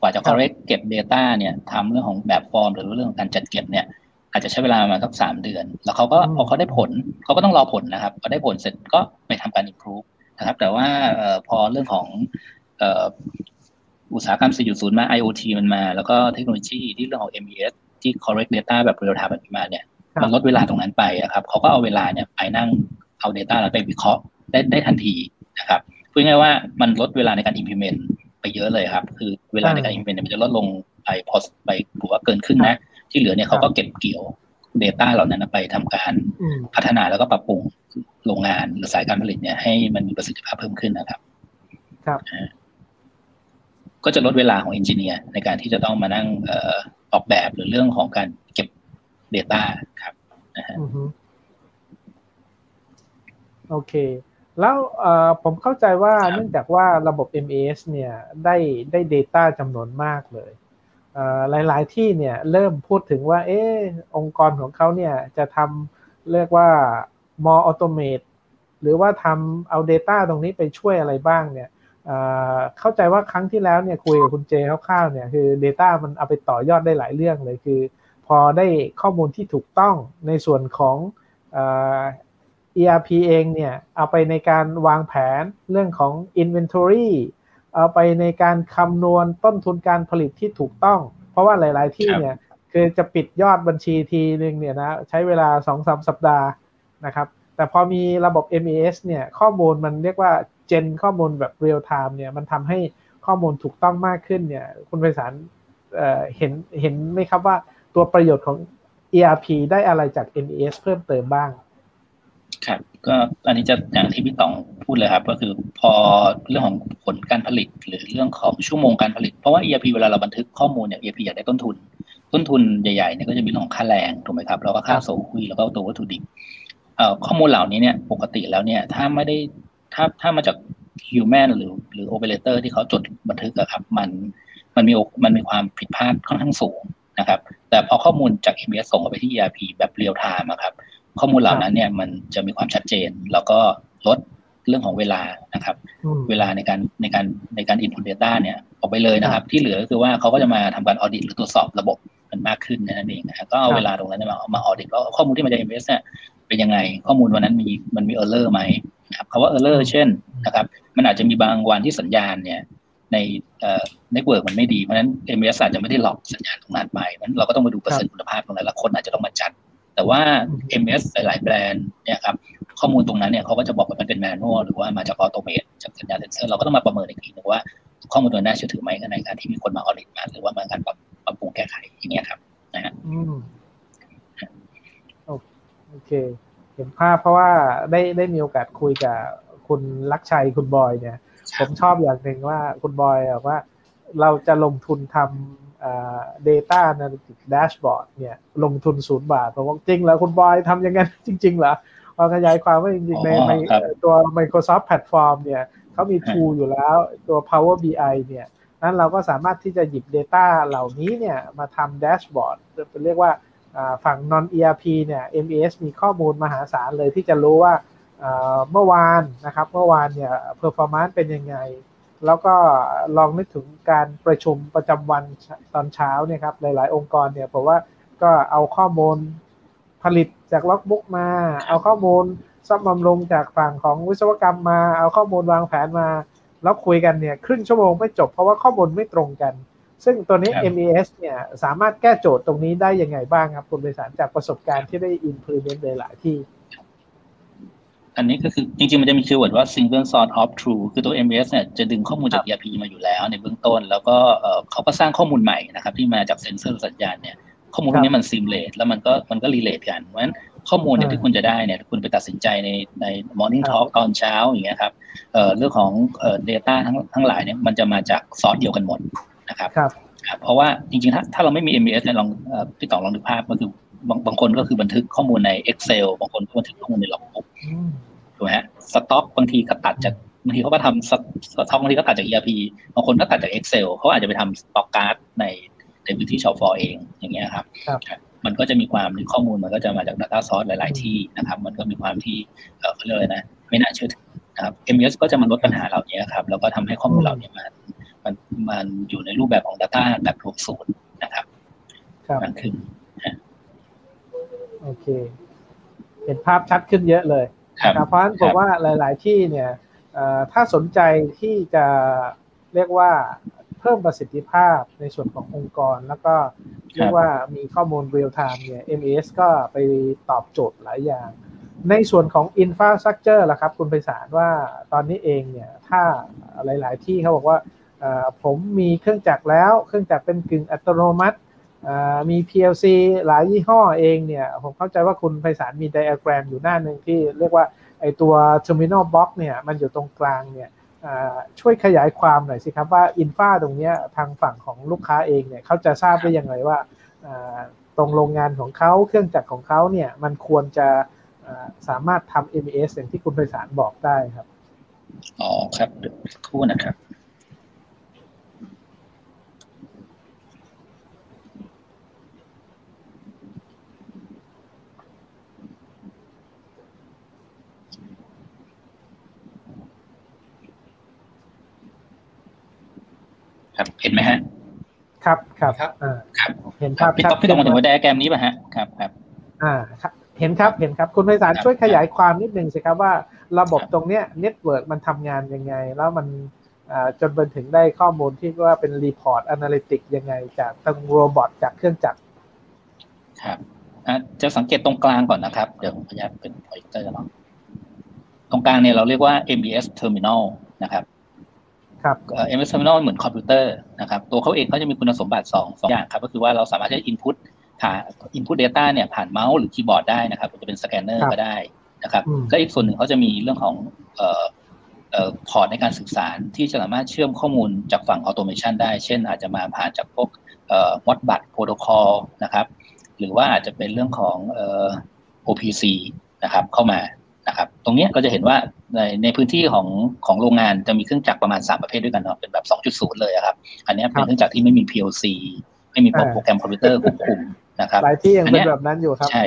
กว่าจะ correct เก็บ Data เนี่ยทำเรื่องของแบบฟอร์ม หรือเรื่องของการจัดเก็บเนี่ย อาจจะใช้เวลาประมาณสักสามเดือน แล้วเขาก็อืมพอเขาได้ผลเขาก็ต้องรอผลนะครับพอได้ผลเสร็จก็ไปทำการ improve นะครับ แต่ว่าเอ่อพอเรื่องของเอ่ออุตสาหกรรม 4.0 มา IoT มันมา แล้วก็เทคโนโลยีที่เรื่องของ MES ที่ correct data แบบ real time แบบนี้มาเนี่ยครับมันลดเวลาตรงนั้นไปอะครับเขาก็เอาเวลาเนี่ยไปนั่งเอา Data แล้วไปวิเคราะห์ได้ได้ทันทีนะครับพูดง่ายๆว่ามันลดเวลาในการ implement ไปเยอะเลยครับ คือเวลาในการ implement เนี่ยมันจะลดลงไปพอไปถือว่าเกินครึ่งนะ ที่เหลือเนี่ยเขาก็เก็บเกี่ยว Data เหล่านั้นไปทำการอืมพัฒนาแล้วก็ปรับปรุงโรงงานหรือสายการผลิตเนี่ยให้มันมีประสิทธิภาพเพิ่มขึ้นนะครับ ครับก็จะลดเวลาของเอนจิเนียร์ในการที่จะต้องมานั่งเอ่อออกแบบหรือเรื่องของการเก็บ Data ครับนะฮะอือฮึโอเค แล้วเอ่อผมเข้าใจว่าครับเนื่องจากว่าระบบ MES เนี่ยได้ได้ Data จำนวนมากเลยเอ่อ หลาย ๆ ที่เนี่ยเริ่มพูดถึงว่า เออองค์กรของเขาเนี่ยจะทำเรียกว่า more automate หรือว่าทำเอา Data ตรงนี้ไปช่วยอะไรบ้างเนี่ยเข้าใจว่าครั้งที่แล้วเนี่ยคุยกับคุณเจคร่าวๆเนี่ยคือ Data มันเอาไปต่อยอดได้หลายเรื่องเลยคือ พอได้ข้อมูลที่ถูกต้องในส่วนของเอ่อ ERP เองเนี่ยเอาไปในการวางแผนเรื่องของ Inventory เอาไปในการคำนวณต้นทุนการผลิตที่ถูกต้อง เพราะว่าหลาย ๆ ที่ครับเนี่ยคือจะปิดยอดบัญชีทีนึงเนี่ยนะใช้เวลา2-3สัปดาห์นะครับ แต่พอมีระบบ MES เนี่ยข้อมูลมันเรียกว่าเจนข้อมูลแบบ real time เนี่ยมันทำให้ข้อมูลถูกต้องมากขึ้นเนี่ยคุณไพศาลเอ่อเห็นเห็นไหมครับว่าตัวประโยชน์ของ ERP ได้อะไรจาก MES เพิ่มเติมบ้าง ครับ ก็อันนี้จะอย่างที่พี่ต๋องพูดเลยครับ ก็คือพอเรื่องของผลการผลิต หรือเรื่องของชั่วโมงการผลิต เพราะว่า ERP เวลาเราบันทึกข้อมูลเนี่ย ERP อยากได้ต้นทุน ต้นทุนใหญ่ๆเนี่ยก็จะมีเรื่องของค่าแรงถูกไหมครับแล้วก็ค่าครับส่งคุยแล้วก็ตัววัตถุดิบข้อมูลเหล่านี้เนี่ยปกติแล้วเนี่ยถ้าไม่ได้ถ้าถ้ามาจาก human หรือหรือ operator ที่เขาจดบันทึกอะครับมันมันมีมันมีความผิดพลาดค่อนข้างสูงนะครับ แต่พอข้อมูลจาก MES ส่งไปที่ ERP แบบเรียลไทม์ครับ ข้อมูลเหล่านั้นเนี่ยมันจะมีความชัดเจน แล้วก็ลดเรื่องของเวลานะครับอืมเวลาในการในการในการ input data เนี่ยออกไปเลยนะครับ ที่เหลือก็คือว่าเขาก็จะมาทำการ audit หรือตรวจสอบระบบมันมากขึ้นนั่นเองนะครับก็เอาครับเวลาตรงนั้นเนยมามา audit ว่าข้อมูลที่มาจาก MS เนี่ยเป็นยังไง ข้อมูลวันนั้นมีมันมี error ไหมนะครับคำว่า error เช่นนะครับ มันอาจจะมีบางวันที่สัญญาณเนี่ยในเอ่อ network มันไม่ดี เพราะฉะนั้น MS อาจจะไม่ได้หลอกสัญญาณตรงนั้นไปเพราะฉะนั้นเราก็ต้องมาดูเปอร์เซ็นต์คุณภาพตรงนั้นแล้วคนอาจจะต้องมาจัด แต่ว่า MS หลาย ๆ แบรนด์เนี่ยครับข้อมูลตรงนั้นเนี่ยเขาก็จะบอกว่ามันเป็นแมนนวลหรือว่ามาจากออโตเมตจากสัญญาณเซนเซอร์เราก็ต้องมาประเมินอีกทีนึงว่า ข้อมูลตัวน่าเชื่อถือไหมในการที่มีคนมาออดิตมาหรือว่ามาการปรับปรับปรุงแก้ไขอย่างเงี้ยครับนะฮะอืมโอโอเค เห็นภาพเพราะว่าได้ได้มีโอกาสคุยกับคุณลักชัยคุณบอยเนี่ย ผมชอบอย่างหนึ่งว่าคุณบอยบอกว่า เราจะลงทุนทำเอ่อ data analytics dashboard เนี่ยลงทุนศูนย์บาทผมบอกจริงเหรอคุณบอยทำอย่างนั้นจริง ๆ เหรอพอขยายความว่าจริงๆในอ๋อในครับตัว Microsoft Platform เนี่ยเขามี tool อยู่แล้วตัว Power BI เนี่ยนั้นเราก็สามารถที่จะหยิบ Data เหล่านี้เนี่ยมาทำแดชบอร์ดเรียกว่าอ่าฝั่ง non ERP เนี่ย MES มีข้อมูลมหาศาลเลยที่จะรู้ว่าอ่าเมื่อวานนะครับเมื่อวานเนี่ย performance เป็นยังไง แล้วก็ลองนึกถึงการประชุมประจำวันตอนเช้าเนี่ยครับหลาย ๆ องค์กรเนี่ยผมว่าก็เอาข้อมูลผลิตจากล็อกบุ๊กมา เอาข้อมูลซ่อมบำรุงจากฝั่งของวิศวกรรมมา เอาข้อมูลวางแผนมา แล้วคุยกันเนี่ยครึ่งชั่วโมงไม่จบเพราะว่าข้อมูลไม่ตรงกัน ซึ่งตัวนี้ครับ MES เนี่ยสามารถแก้โจทย์ตรงนี้ได้ยังไงบ้างครับคุณไพศาลจากประสบการณ์ที่ได้ implement ในหลายที่ อันนี้ก็คือจริงๆ มันจะมี keyword ว่า single source of truth คือตัว MS เนี่ยจะดึงข้อมูลจาก ERP มาอยู่แล้วในเบื้องต้น แล้วก็เขาก็สร้างข้อมูลใหม่นะครับที่มาจากเซนเซอร์สัญญาณเนี่ยข้อมูลพวกนี้มัน simulate แล้วมันก็มันก็ relate กันเพราะฉะนั้นข้อมูลเนี่ยที่คุณจะได้เนี่ยคุณไปตัดสินใจในใน morning talk ตอนเช้าอย่างเงี้ยครับเอ่อเรื่องของเอ่อ data ทั้งทั้งหลายเนี่ยมันจะมาจากซอสเดียวกันหมดนะครับครับเพราะว่าจริงๆถ้าถ้าเราไม่มี MES เนี่ยลองพี่ต่อลองดูภาพก็คือ บางบางคนก็คือบันทึกข้อมูลใน Excel บางคนก็บันทึกข้อมูลใน logbook ถูกไหมฮะสต็อกบางทีก็ตัดจากบางทีเขาก็ทำสต็อกบางทีก็ตัดจาก ERP บางคนก็ตัดจาก Excel เขาอาจจะไปทำสต็อกการ์ดในในพื้นที่ชอฟอเองอย่างเงี้ยครับ มันก็จะมีความข้อมูลมันก็จะมาจาก Data Source หลาย ๆ ที่นะครับ มันก็มีความที่เขาเรียกเลยนะ ไม่น่าเชื่อถือนะครับ MES ก็จะมาลดปัญหาเหล่านี้ครับแล้วก็ทำให้ข้อมูลเหล่านี้มันมันมันอยู่ในรูปแบบของ Data แบบรวมศูนย์นะครับมันขึ้น โอเค เห็นภาพชัดขึ้นเยอะเลยครับเพราะฉะนั้นผมว่าหลาย ๆ ที่เนี่ยถ้าสนใจที่จะเรียกว่าเพิ่มประสิทธิภาพในส่วนขององค์กร แล้วก็เรียกว่ามีข้อมูลเรียลไทม์เนี่ย MES ก็ไปตอบโจทย์หลายอย่าง ในส่วนของ Infrastructure ล่ะครับ คุณไพศาลว่าตอนนี้เองเนี่ย ถ้าหลาย ๆ ที่เขาบอกว่าผมมีเครื่องจักรแล้ว เครื่องจักรเป็นกึ่งอัตโนมัติ มี PLC หลายยี่ห้อเองเนี่ย ผมเข้าใจว่าคุณไพศาลมีไดอะแกรมอยู่หน้าหนึ่งที่เรียกว่าไอตัว Terminal Box เนี่ยมันอยู่ตรงกลางเนี่ยช่วยขยายความหน่อยสิครับว่าอินฟาตรงนี้ทางฝั่งของลูกค้าเองเนี่ยเขาจะทราบได้อยังไงว่าตรงโรงงานของเขาเครื่องจักรของเขาเนี่ยมันควรจะสามารถทำ MES อย่างที่คุณไพศาลบอกได้ครับ อ๋อครับคู่นะครับ ครับ เห็นไหมฮะครับครับครับเห็นภาพพี่ต๊อกพี่ต้องมาถึงว่าไดอะแกรมนี้ป่ะฮะครับครับ อ่าครับเห็นครับเห็นครับคุณไพศาลช่วยขยายความนิดนึงสิครับว่าระบบตรงเนี้ย network มันทำงานยังไง แล้วมันจนไปถึงได้ข้อมูลที่ว่าเป็น report analytic ยังไง จากทาง robot จากเครื่องจักรครับจะสังเกตตรงกลางก่อนนะครับ เดี๋ยวผมพยายามเป็น pointer ลองตรงกลางเนี่ยเราเรียกว่า MES terminal นะครับ ครับ MES terminal เหมือนคอมพิวเตอร์นะครับตัวเขาเองเขาจะมีคุณสมบัติสองสองอย่างครับ ก็คือว่าเราสามารถใช้ input ผ่าน input data เนี่ยผ่านเมาส์หรือคีย์บอร์ดได้นะครับจะเป็นสแกนเนอร์ก็ได้นะครับและอีกส่วนหนึ่งเขาจะมีเรื่องของเอ่อเอ่อ port ในการสื่อสารที่จะสามารถเชื่อมข้อมูลจากฝั่ง automation ได้ เช่น อาจจะมาผ่านจากพวกเอ่อ Modbus protocol นะครับ หรือว่าอาจจะเป็นเรื่องของเอ่อ OPC นะครับเข้ามา นะครับ ตรงนี้ก็จะเห็นว่าในในพื้นที่ของของโรงงานจะมีเครื่องจักรประมาณ 3 ประเภทด้วยกันเนาะเป็นแบบ 2.0 เลยครับ อันนี้เป็นเครื่องจักรที่ไม่มี PLC ไม่มีโปรแกรมคอมพิวเตอร์ควบคุมนะครับหลายที่ยังเป็นแบบนั้นอยู่ครับ ใช่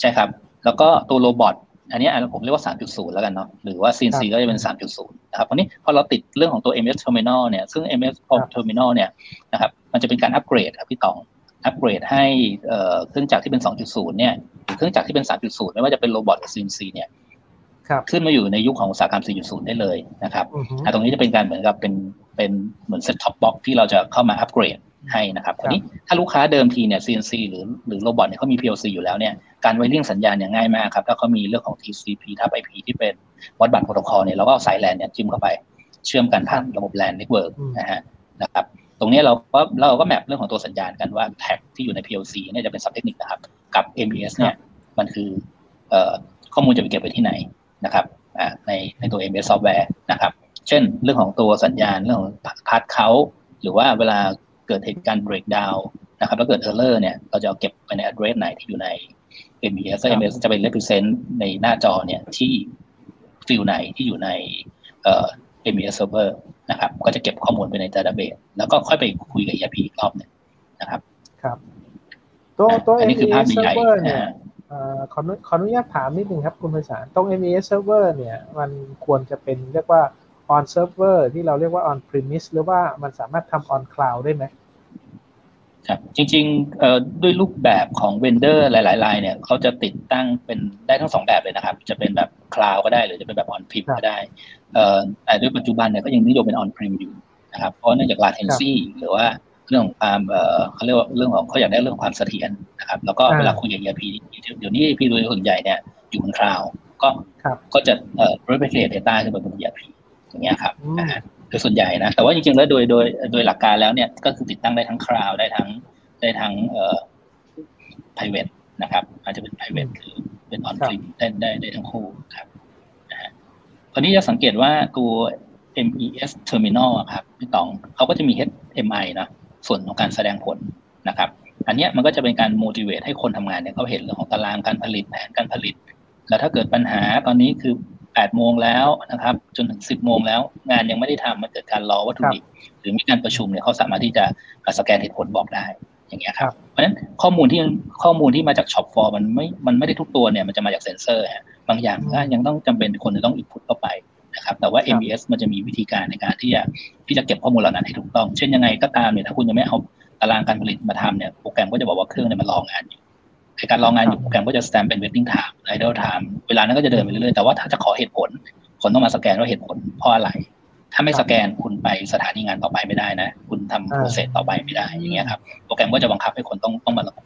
ใช่ครับ แล้วก็ตัวโรบอทอันนี้ผมเรียกว่า 3.0 แล้วกันเนาะหรือว่า CNC ก็จะเป็น 3.0 นะครับวันนี้พอเราติดเรื่องของตัว MS Terminal เนี่ยซึ่ง MS Terminal เนี่ยนะครับมันจะเป็นการอัปเกรดครับพี่ตองอัปเกรดให้เครื่องจักรที่เป็น 2.0 เนี่ยหรือเครื่องจักรที่เป็น 3.0 ไม่ว่าจะเป็น robot หรือ CNC เนี่ย ขึ้นมาอยู่ในยุคของอุตสาหกรรม 4.0 ได้เลยนะครับตรงนี้จะเป็นการเหมือนกับเป็นเป็นเหมือน set-top box ที่เราจะเข้ามาอัปเกรดให้นะครับทีนี้ถ้าลูกค้าเดิมทีเนี่ย CNC หรือหรือ robot เนี่ยเขามี PLC อยู่แล้วเนี่ย การ wiring สัญญาณเนี่ยง่ายมากครับ ถ้าเขามีเรื่องของ TCP ทับ IP ที่เป็น Modbus protocol เนี่ย เราก็เอาสายแลนเนี่ยจิ้มเข้าไป เชื่อมกันผ่านระบบ LAN networkนะฮะนะครับ ตรงนี้เราก็เราก็ map เรื่องของตัวสัญญาณกันว่า tag ที่อยู่ใน PLC เนี่ยจะเป็นสับเทคนิคนะครับ กับ MES เนี่ย มันคือข้อมูลจะไปเก็บไปที่ไหน นะครับในในตัว MS software นะครับ เช่นเรื่องของตัวสัญญาณเรื่องของ part เขาหรือว่าเวลาเกิดเหตุการณ์ breakdown นะครับแล้วเกิด error เนี่ยเราจะเอาเก็บไปใน address ไหนที่อยู่ใน MES MES จะเป็น represent ในหน้าจอเนี่ยที่ฟิลไหนที่อยู่ในเอ่อ MES server นะครับ ก็จะเก็บข้อมูลไปใน database แล้วก็ค่อยไปคุยกับ ERP อีกรอบนึงนะครับ ครับ ตัวตัว MES server เนี่ย ขอขออนุญาตถามนิดนึงครับคุณไพศาลตรง MES server เนี่ย มันควรจะเป็นเรียกว่า on server ที่เราเรียกว่า on premise หรือว่ามันสามารถทำ on cloud ได้ไหมครับจริงๆด้วยรูปแบบของเวนเดอร์หลายๆรายเนี่ยเขาจะติดตั้งเป็นได้ทั้งสองแบบเลยนะครับ จะเป็นแบบคลาวก็ได้หรือจะเป็นแบบออนพรีมก็ได้แต่ด้วยปัจจุบันเนี่ยก็ยังนิยมเป็นออนพรีมอยู่นะครับเพราะเนื่องจาก latency หรือว่า เรื่องของความเขาเรียกว่าเรื่องของเขาอยากได้เรื่องความเสถียรนะครับ แล้วก็เวลาคุยกับ ERP เดี๋ยวนี้ ERP โดยส่วนใหญ่เนี่ยอยู่บนคลาวก็ครับก็จะเอ่อ replicate data ขึ้นไปบน ERP อย่างเงี้ยครับอืมนะฮะโดยส่วนใหญ่นะ แต่ว่าจริงๆแล้วโดยโดยโดยหลักการแล้วเนี่ยก็คือติดตั้งได้ทั้งคลาวได้ทั้งได้ทั้งเอ่อ private นะครับ อาจจะเป็น private คือเป็น on prem ได้ได้ได้ทั้งคู่ครับนะฮะคราวนี้จะสังเกตว่าตัว MES terminal อะครับพี่ต๋องเขาก็จะมี HMI นะ ส่วนของการแสดงผลนะครับ อันเนี้ยมันก็จะเป็นการ motivate ให้คนทำงานเนี่ยเขาเห็นเรื่องของตารางการผลิตแผนการผลิต แล้วถ้าเกิดปัญหาตอนนี้คือ8โมงแล้วนะครับ จนถึง 10 โมงแล้ว งานยังไม่ได้ทำมันเกิดการรอวัตถุดิบหรือมีการประชุมเนี่ยเขาสามารถที่จะสแกนเหตุผลบอกได้อย่างเงี้ยครับ เพราะฉะนั้นข้อมูลที่ข้อมูลที่มาจาก shop floorันไม่ มันไม่ได้ทุกตัวเนี่ยมันจะมาจากเซ็นเซอร์ฮะบางอย่างก็ยังต้องจำเป็นคนจะต้อง input เข้าไป นะครับ แต่ว่า MES มันจะมีวิธีการในการที่จะที่จะเก็บข้อมูลเหล่านั้นให้ถูกต้อง เช่นยังไงก็ตามเนี่ยถ้าคุณยังไม่เอาตารางการผลิตมาทำเนี่ยโปรแกรมก็จะบอกว่าเครื่องเนี่ยมันรองานอยู่ในการรองานอยู่โปรแกรมก็จะสแตมเป็น waiting time idle time เวลานั้นก็จะเดินไปเรื่อยๆแต่ว่าถ้าจะขอเหตุผลคนต้องมาสแกนว่าเหตุผลเพราะอะไร ถ้าไม่สแกนคุณไปสถานีงานต่อไปไม่ได้นะ คุณทำโปรเซสต่อไปไม่ได้อย่างเงี้ยครับโปรแกรมก็จะบังคับให้คนต้องต้องมาระบุ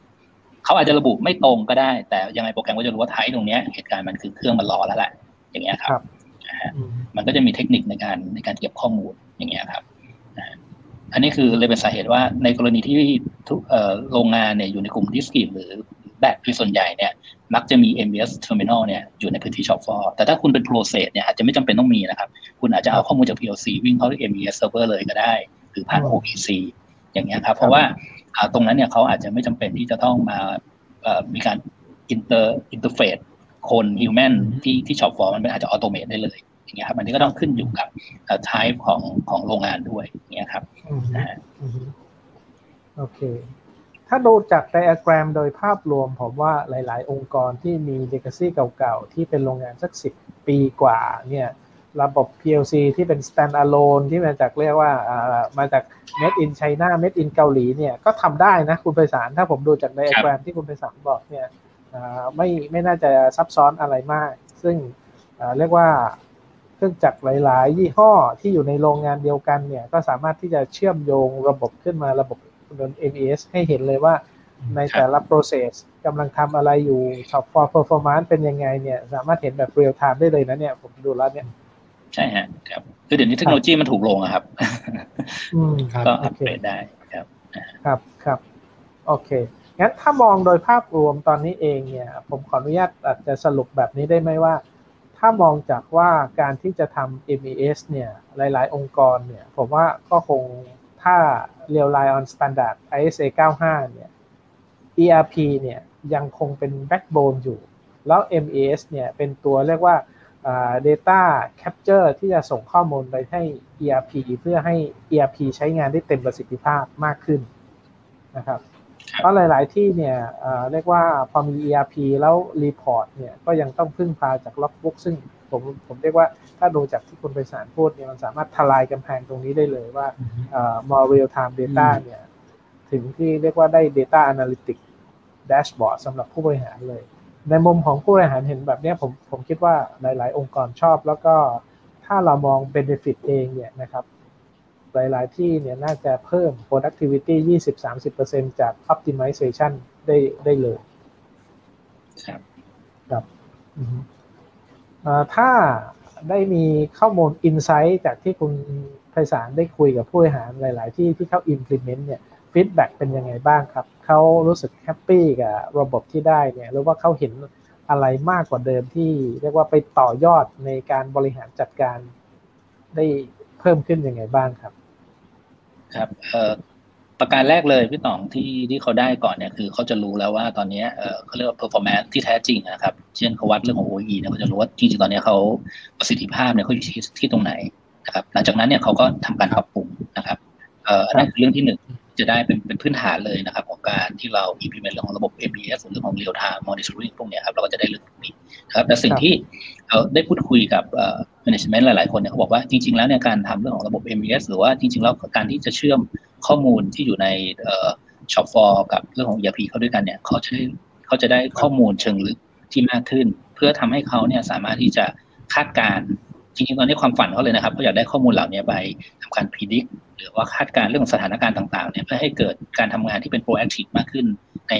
เขาอาจจะระบุไม่ตรงก็ได้ แต่ยังไงโปรแกรมก็จะรู้ว่าไทป์ตรงเนี้ยเหตุการณ์มันคือเครื่องมันรอแล้วแหละอย่างเงี้ยครับครับ นะฮะอืมมันก็จะมีเทคนิคในการในการเก็บข้อมูลอย่างเงี้ยครับนะฮะอันนี้คือเลยเป็นสาเหตุว่าในกรณีที่ทุกเอ่อโรงงานเนี่ยอยู่ในกลุ่มดิสกีหรือแบบที่ส่วนใหญ่เนี่ยมักจะมี MBS terminal เนี่ยอยู่ในพื้นที่ shop floor แต่ถ้าคุณเป็น process เนี่ยอาจจะไม่จำเป็นต้องมีนะครับ คุณอาจจะเอาข้อมูลจาก PLC วิ่งเข้าที่ MES server เลยก็ได้ หรือผ่านอืม OPC อย่างเงี้ยครับ เพราะว่าอ่าตรงนั้นเนี่ยเขาอาจจะไม่จำเป็นที่จะต้องมาเอ่อมีการ inter interface คน human ที่ที่ shop floor มันอาจจะ automate ได้เลยอย่างเงี้ยครับอันนี้ก็ต้องขึ้นอยู่กับเอ่อ type ของของโรงงานด้วยอย่างเงี้ยครับอืมนะฮะอืมโอเค ถ้าดูจากไดอะแกรมโดยภาพรวมผมว่าหลาย ๆ องค์กรที่มี legacy เก่า ๆ ที่เป็นโรงงานสักสิบปีกว่า เนี่ย ระบบ PLC ที่เป็น stand alone ที่มาจากเรียกว่าอ่ามาจาก made in China made in เกาหลีเนี่ยก็ทำได้นะคุณไพศาลถ้าผมดูจากไดอะแกรมที่คุณไพศาลบอกเนี่ยอ่า ไม่ไม่น่าจะซับซ้อนอะไรมาก ซึ่งอ่าเรียกว่าเครื่องจักรหลาย ๆ ยี่ห้อที่อยู่ในโรงงานเดียวกันเนี่ยก็สามารถที่จะเชื่อมโยงระบบขึ้นมาระบบ MES ให้เห็นเลยว่าในแต่ละ process กำลังทำอะไรอยู่ shop for performance เป็นยังไงเนี่ย สามารถเห็นแบบ real time ได้เลยนะเนี่ย ผมดูแล้วเนี่ย ใช่ฮะครับ คือเดี๋ยวนี้เทคโนโลยีมันถูกลงอะครับอืมครับก็อัปเกรดได้ครับ ครับครับโอเค งั้นถ้ามองโดยภาพรวมตอนนี้เองเนี่ย ผมขออนุญาตอาจจะสรุปแบบนี้ได้ไหมว่า ถ้ามองจากว่าการที่จะทำ MES เนี่ย หลาย ๆ องค์กรเนี่ย ผมว่าก็คงถ้า Real Line on Standard ISA 95 เนี่ย ERP เนี่ยยังคงเป็น backbone อยู่ แล้ว MES เนี่ยเป็นตัวเรียกว่า data capture ที่จะส่งข้อมูลไปให้ ERP เพื่อให้ ERP ใช้งานได้เต็มประสิทธิภาพมากขึ้นนะครับ เพราะหลาย ๆ ที่เนี่ยเอ่อเรียกว่าพอมี ERP แล้ว report เนี่ยก็ยังต้องพึ่งพาจาก logbook ซึ่งผมผมเรียกว่าถ้าดูจากที่คุณไปสารพูดเนี่ยมันสามารถทลายกำแพงตรงนี้ได้เลยว่าเอ่อ more real time data อืมเนี่ยถึงที่เรียกว่าได้ data analytics dashboard สำหรับผู้บริหารเลย ในมุมของผู้บริหารเห็นแบบเนี้ยผมผมคิดว่าหลาย ๆ องค์กรชอบ แล้วก็ถ้าเรามอง benefit เองเนี่ยนะครับ หลาย ๆ ที่เนี่ยน่าจะเพิ่ม productivity 20-30%จาก optimization ได้ได้เลย ครับครับอือฮึเอ่อถ้าได้มีข้อมูล insight จากที่คุณไพศาลได้คุยกับผู้บริหารหลาย ๆ ที่ที่เขา implement เนี่ย feedback เป็นยังไงบ้างครับ เขารู้สึกแฮปปี้กับระบบที่ได้เนี่ย หรือว่าเขาเห็นอะไรมากกว่าเดิมที่เรียกว่าไปต่อยอดในการบริหารจัดการได้เพิ่มขึ้นยังไงบ้างครับ ครับเอ่อประการแรกเลยพี่ต่องที่ที่เขาได้ก่อนเนี่ยคือเขาจะรู้แล้วว่าตอนเนี้ยเอ่อเขาเรียกว่า performance ที่แท้จริงนะครับเช่นเขาวัดเรื่องของ OE เนี่ยเขาจะรู้ว่าจริงๆตอนเนี้ยเขาประสิทธิภาพเนี่ยเขาอยู่ที่ที่ตรงไหนนะครับหลังจากนั้นเนี่ยเขาก็ทำการปรับปรุงนะครับเอ่ออันนั้นคือเรื่องที่หนึ่งจะได้เป็นเป็นพื้นฐานเลยนะครับ ของการที่เรา implement เรื่องของระบบ ABS หรือเรื่องของ real time monitoring พวกเนี้ยครับเราก็จะได้เรื่องพวกนี้นะครับแต่สิ่งครับที่เรา ได้พูดคุยกับเอ่อ management หลาย ๆ คนเนี่ยเขาบอกว่าจริง ๆ แล้วเนี่ยการทำเรื่องของระบบ MES หรือว่าจริง ๆ แล้วการที่จะเชื่อมข้อมูลที่อยู่ในเอ่อ shop for กับเรื่องของ ERP เข้าด้วยกันเนี่ยเขาจะได้เขาจะได้ข้อมูลเชิงลึกที่มากขึ้น เพื่อทำให้เขาเนี่ยสามารถที่จะคาดการจริงๆตอนนี้ความฝันเขาเลยนะครับเขาอยากได้ข้อมูลเหล่านี้ไปทำการ predict หรือว่าคาดการเรื่องของสถานการณ์ต่างๆเนี่ยเพื่อให้เกิดการทำงานที่เป็น proactive มากขึ้นใน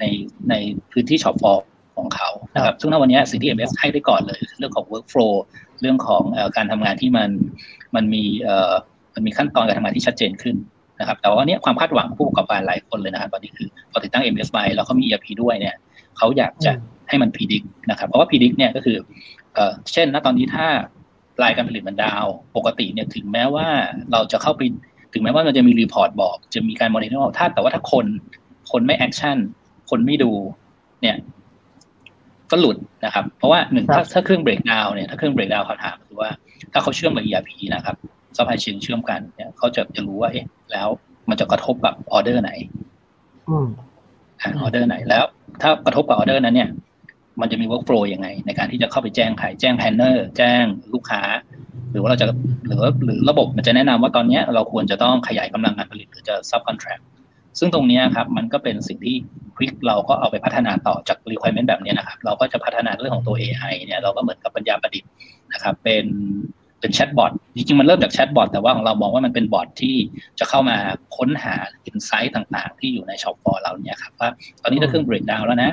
ในในพื้นที่ shop for ของเขานะครับซึ่งในวันนี้สิ่งที่ MS ให้ได้ก่อนเลย เรื่องของ workflow เรื่องของการทำงานที่มันมันมีมันมีขั้นตอนการทำงานที่ชัดเจนขึ้นนะครับแต่ว่าเนี้ยความคาดหวังผู้ประกอบการหลายคนเลยนะครับตอนนี้คือพอติดตั้ง MS ไปแล้วเขามี ERP ด้วยเนี่ยเขาอยากจะให้มัน predict นะครับ เพราะว่า predict เนี่ยก็คือเช่นณตอนนี้ถ้ารายการผลิตมันดาว ปกติเนี่ยถึงแม้ว่าเราจะเข้าไปถึงแม้ว่ามันจะมี report บอก จะมีการมอนิเตอร์ถ้าแต่ว่าถ้าคนคนไม่ action คนไม่ดูเนี่ย ก็หลุดนะครับ เพราะว่าหนึ่งถ้าถ้าเครื่อง breakdown เนี่ยถ้าเครื่อง breakdown เขาถามคือว่าถ้าเขาเชื่อมกับ ERP นะครับ supply chain เชื่อมกันเนี่ยเขาจะจะรู้ว่าเอ๊ะแล้วมันจะกระทบกับออเดอร์ไหนออเดอร์ไหนแล้ว ถ้ากระทบกับออเดอร์นั้นเนี่ย มันจะมี workflow ยังไง ในการที่จะเข้าไปแจ้งใครแจ้ง planner แจ้งลูกค้า หรือว่าเราจะหรือหรือระบบมันจะแนะนำว่าตอนนี้เราควรจะต้องขยายกำลังการผลิตหรือจะ subcontract ซึ่งตรงนี้ครับมันก็เป็นสิ่งที่ควิกเราก็เอาไปพัฒนาต่อจาก requirement แบบนี้นะครับ เราก็จะพัฒนาเรื่องของตัว AI เนี่ยเราก็เหมือนกับปัญญาประดิษฐ์นะครับ เป็นเป็นแชทบอทจริงๆมันเริ่มจากแชทบอทแต่ว่าของเรามองว่ามันเป็นบอทที่จะเข้ามาค้นหา insight ต่างๆ ที่อยู่ใน shop floor เราเนี่ยครับว่าตอนนี้ถ้าเครื่อง breakdown แล้วนะ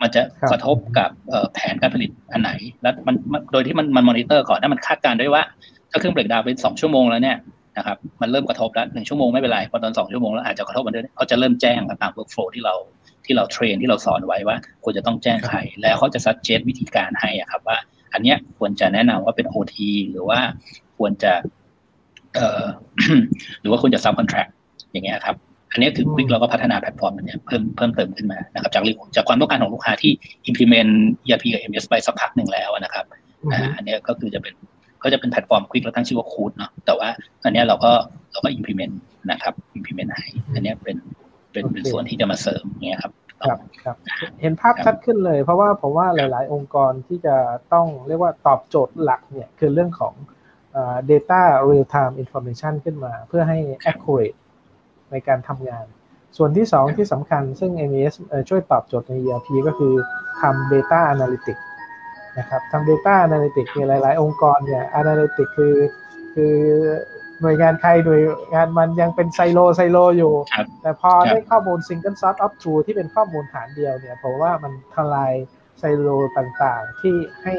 มันจะกระทบกับแผนการผลิตอันไหน แล้วมันโดยที่มันมันมอนิเตอร์ก่อนถ้ามันคาดการณ์ด้วยว่า ถ้าเครื่อง breakdown เป็นสองชั่วโมงแล้วเนี่ย นะครับมันเริ่มกระทบแล้วหนึ่งชั่วโมงไม่เป็นไรพอตอนสองชั่วโมงแล้วอาจจะกระทบมันด้วยเขาจะเริ่มแจ้งตาม workflow ที่เราที่เรา train ที่เราสอนไว้ว่าควรจะต้องแจ้งใครแล้วเขาจะ suggest วิธีการให้อะครับว่า อันเนี้ยควรจะแนะนำว่าเป็น OT หรือว่าควรจะเอ่อหรือว่าควรจะ subcontract อย่างเงี้ยครับอันนี้คือควิกเราก็พัฒนาแพลตฟอร์มมันเนี่ยเพิ่มเพิ่มเติมขึ้นมานะครับจากจากความต้องการของลูกค้าที่ implement ERP กับ MS ไปสักพักหนึ่งแล้วนะครับอันนี้ก็คือจะเป็น ก็จะเป็นแพลตฟอร์มควิกเราตั้งชื่อว่าคูดเนาะแต่ว่าอันนี้เราก็เราก็ implement นะครับ implement ให้อันนี้เป็นเป็นเป็นส่วนที่จะมาเสริมเงี้ยครับครับครับ เห็นภาพชัดขึ้นเลย เพราะว่าผมว่าหลาย ๆ องค์กรที่จะต้องเรียกว่าตอบโจทย์หลักเนี่ยคือเรื่องของ data real time information ขึ้นมา เพื่อให้ accurate ในการทำงาน ส่วนที่สองที่สำคัญซึ่ง MES ช่วยตอบโจทย์ใน ERP ก็คือทำ data analytics นะครับทำ data analytics ในหลาย ๆ องค์กรเนี่ย analytics คือ คือหน่วยงานใครหน่วยงานมันยังเป็น silo silo อยู่ แต่พอได้ข้อมูล single source of truth ที่เป็นข้อมูลฐานเดียวเนี่ยผมว่ามันทลายไซโลต่างๆ ที่ให้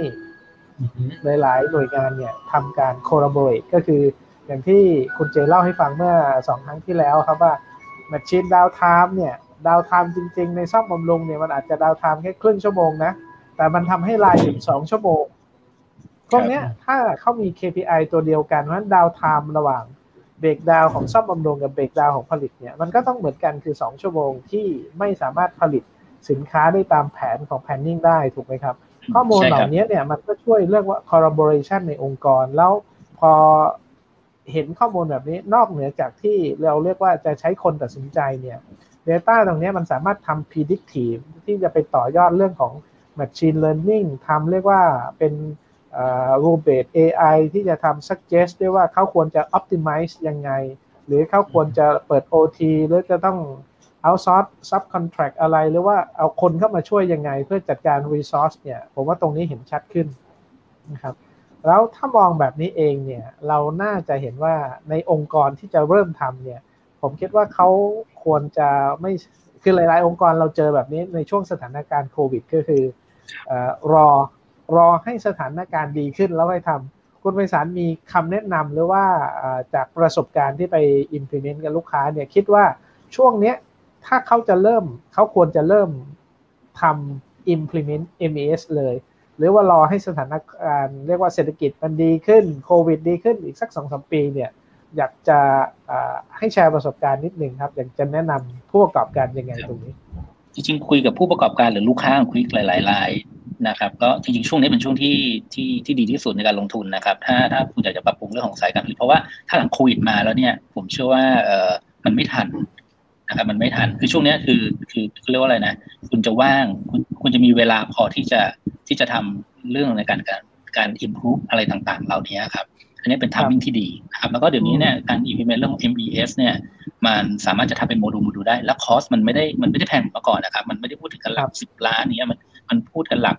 หลาย ๆ หน่วยงานเนี่ยทำการ collaborate ก็คืออย่างที่คุณเจเล่าให้ฟังเมื่อสองครั้งที่แล้วครับว่า machine downtime เนี่ย downtime จริง ๆ ในซ่อมบำรุงเนี่ยมันอาจจะ downtime แค่ครึ่งชั่วโมงนะ แต่มันทำให้ลายถึงสองชั่วโมงพวกนี้ถ้าเขามี KPI ตัวเดียวกันว่า downtime ระหว่าง breakdown ของซ่อมบำรุงกับ breakdown ของผลิตเนี่ยมันก็ต้องเหมือนกันคือ 2 ชั่วโมงที่ไม่สามารถผลิตสินค้าได้ตามแผนของแพนนิ่งได้ถูกไหมครับ ข้อมูลเหล่านี้เนี่ยมันก็ช่วยเรื่องว่า collaboration ในองค์กร แล้วพอเห็นข้อมูลแบบนี้นอกเหนือจากที่เราเรียกว่าจะใช้คนตัดสินใจเนี่ย Data ตรงนี้มันสามารถทำ predictive ที่จะไปต่อยอดเรื่องของ machine learning ทำเรียกว่าเป็น rule based AI ที่จะทำ suggest ด้วยว่าเขาควรจะ optimize ยังไง หรือเขาควรจะเปิด OT หรือจะต้อง outsource subcontract อะไร หรือว่าเอาคนเข้ามาช่วยยังไง เพื่อจัดการ resource เนี่ยผมว่าตรงนี้เห็นชัดขึ้นนะครับแล้วถ้ามองแบบนี้เองเนี่ยเราน่าจะเห็นว่าในองค์กรที่จะเริ่มทำเนี่ยผมคิดว่าเขาควรจะไม่คือหลาย ๆ องค์กรเราเจอแบบนี้ในช่วงสถานการณ์โควิด ก็คือ รอรอให้สถานการณ์ดีขึ้นแล้วค่อยทำคุณไพศาลมีคำแนะนำหรือว่าจากประสบการณ์ที่ไป implement กับลูกค้าเนี่ยคิดว่าช่วงเนี้ยถ้าเขาจะเริ่มเขาควรจะเริ่มทำ implement MES เลย หรือว่ารอให้สถานการณ์เรียกว่าเศรษฐกิจมันดีขึ้นโควิดดีขึ้นอีกสักสองสมปีเนี่ยอยากจะให้แชร์ประสบการณ์นิดหนึ่งครับ อยากจะแนะนำผู้ประกอบการยังไงตรงนี้ จริง ๆ คุยกับผู้ประกอบการหรือลูกค้าคุยหลายๆรายนะครับ ก็จริง ๆ ช่วงนี้เป็นช่วงที่ที่ที่ดีที่สุดในการลงทุนนะครับ ถ้าถ้าคุณอยากจะปรับปรุงเรื่องของสายการผลิตเพราะว่าถ้าหลังโควิดมาแล้วเนี่ย ผมเชื่อว่าเออมันไม่ทันนะครับมันไม่ทันคือช่วงนี้คือคือเรียกว่าอะไรนะ คุณจะว่างคุณคุณจะมีเวลาพอที่จะที่จะทำเรื่องในการการการ improve อะไรต่างๆ เหล่านี้ครับ อันนี้เป็น timing ที่ดีนะครับ แล้วก็เดี๋ยวนี้เนี่ยการ implement เรื่องของ MES เนี่ย มันสามารถจะทำเป็น module module ได้ แล้ว cost มันไม่ได้มันไม่ได้แพงมาก่อนนะครับ มันไม่ได้พูดถึงกันหลักสิบล้านนี้มันมันพูดกันหลัก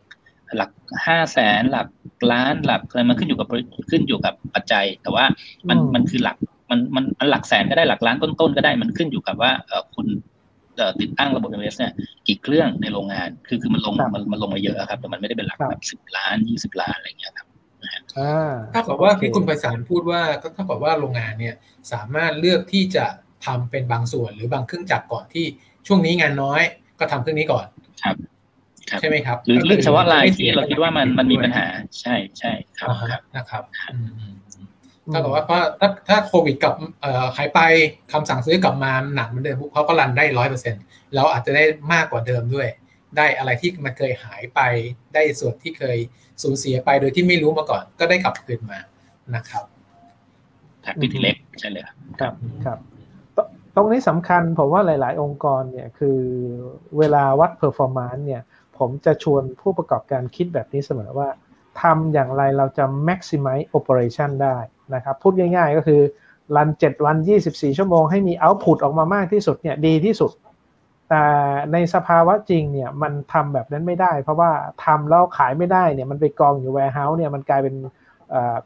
หลักห้าแสนหลักล้านหลักอะไรมันขึ้นอยู่กับขึ้นอยู่กับปัจจัย แต่ว่ามันมันคือหลักมันมันมันหลักแสนก็ได้หลักล้านต้นๆก็ได้มันขึ้นอยู่กับว่าเออคุณติดตั้งระบบ MES เนี่ยกี่เครื่องในโรงงาน คือคือมันลงมันมันลงมาเยอะครับ แต่มันไม่ได้เป็นหลักแบบสิบล้านยี่สิบล้านอะไรเงี้ยครับถ้ากับว่าที่คุณไพศาลพูดว่าก็เท่ากับว่าโรงงานเนี่ยสามารถเลือกที่จะ ทำเป็นบางส่วนหรือบางเครื่องจักรก่อนที่ช่วงนี้งานน้อย ก็ทำเครื่องนี้ก่อนครับใช่ไหมครับ หรือเรื่องเฉพาะรายที่เราคิดว่ามันมันมีปัญหา ใช่ใช่ครับนะครับถ้ากับว่าถ้าถ้าโควิดกับหายไปคำสั่งซื้อกลับมาหนักเหมือนเดิมเขาก็รันได้ร้อยเปอร์เซ็นต์เราอาจจะได้มากกว่าเดิมด้วย ได้อะไรที่มันเคยหายไปได้ส่วนที่เคยสูญเสียไปโดยที่ไม่รู้มาก่อน ก็ได้กลับคืนมานะครับครับพิธีเล็กใช่เลยครับครับต รงนี้สำคัญผมว่าหลาย ๆ องค์กรเนี่ยคือเวลาวัด performance เนี่ยผมจะชวนผู้ประกอบการคิดแบบนี้เสมอว่าทำอย่างไรเราจะ maximize operation ได้นะครับ พูดง่าย ๆ ก็คือรัน 7 วัน 24 ชั่วโมงให้มี output ออกมามากที่สุดเนี่ยดีที่สุด แต่ในสภาวะจริงเนี่ยมันทำแบบนั้นไม่ได้ เพราะว่าทำแล้วขายไม่ได้เนี่ยมันไปกองอยู่ warehouse เนี่ยมันกลายเป็น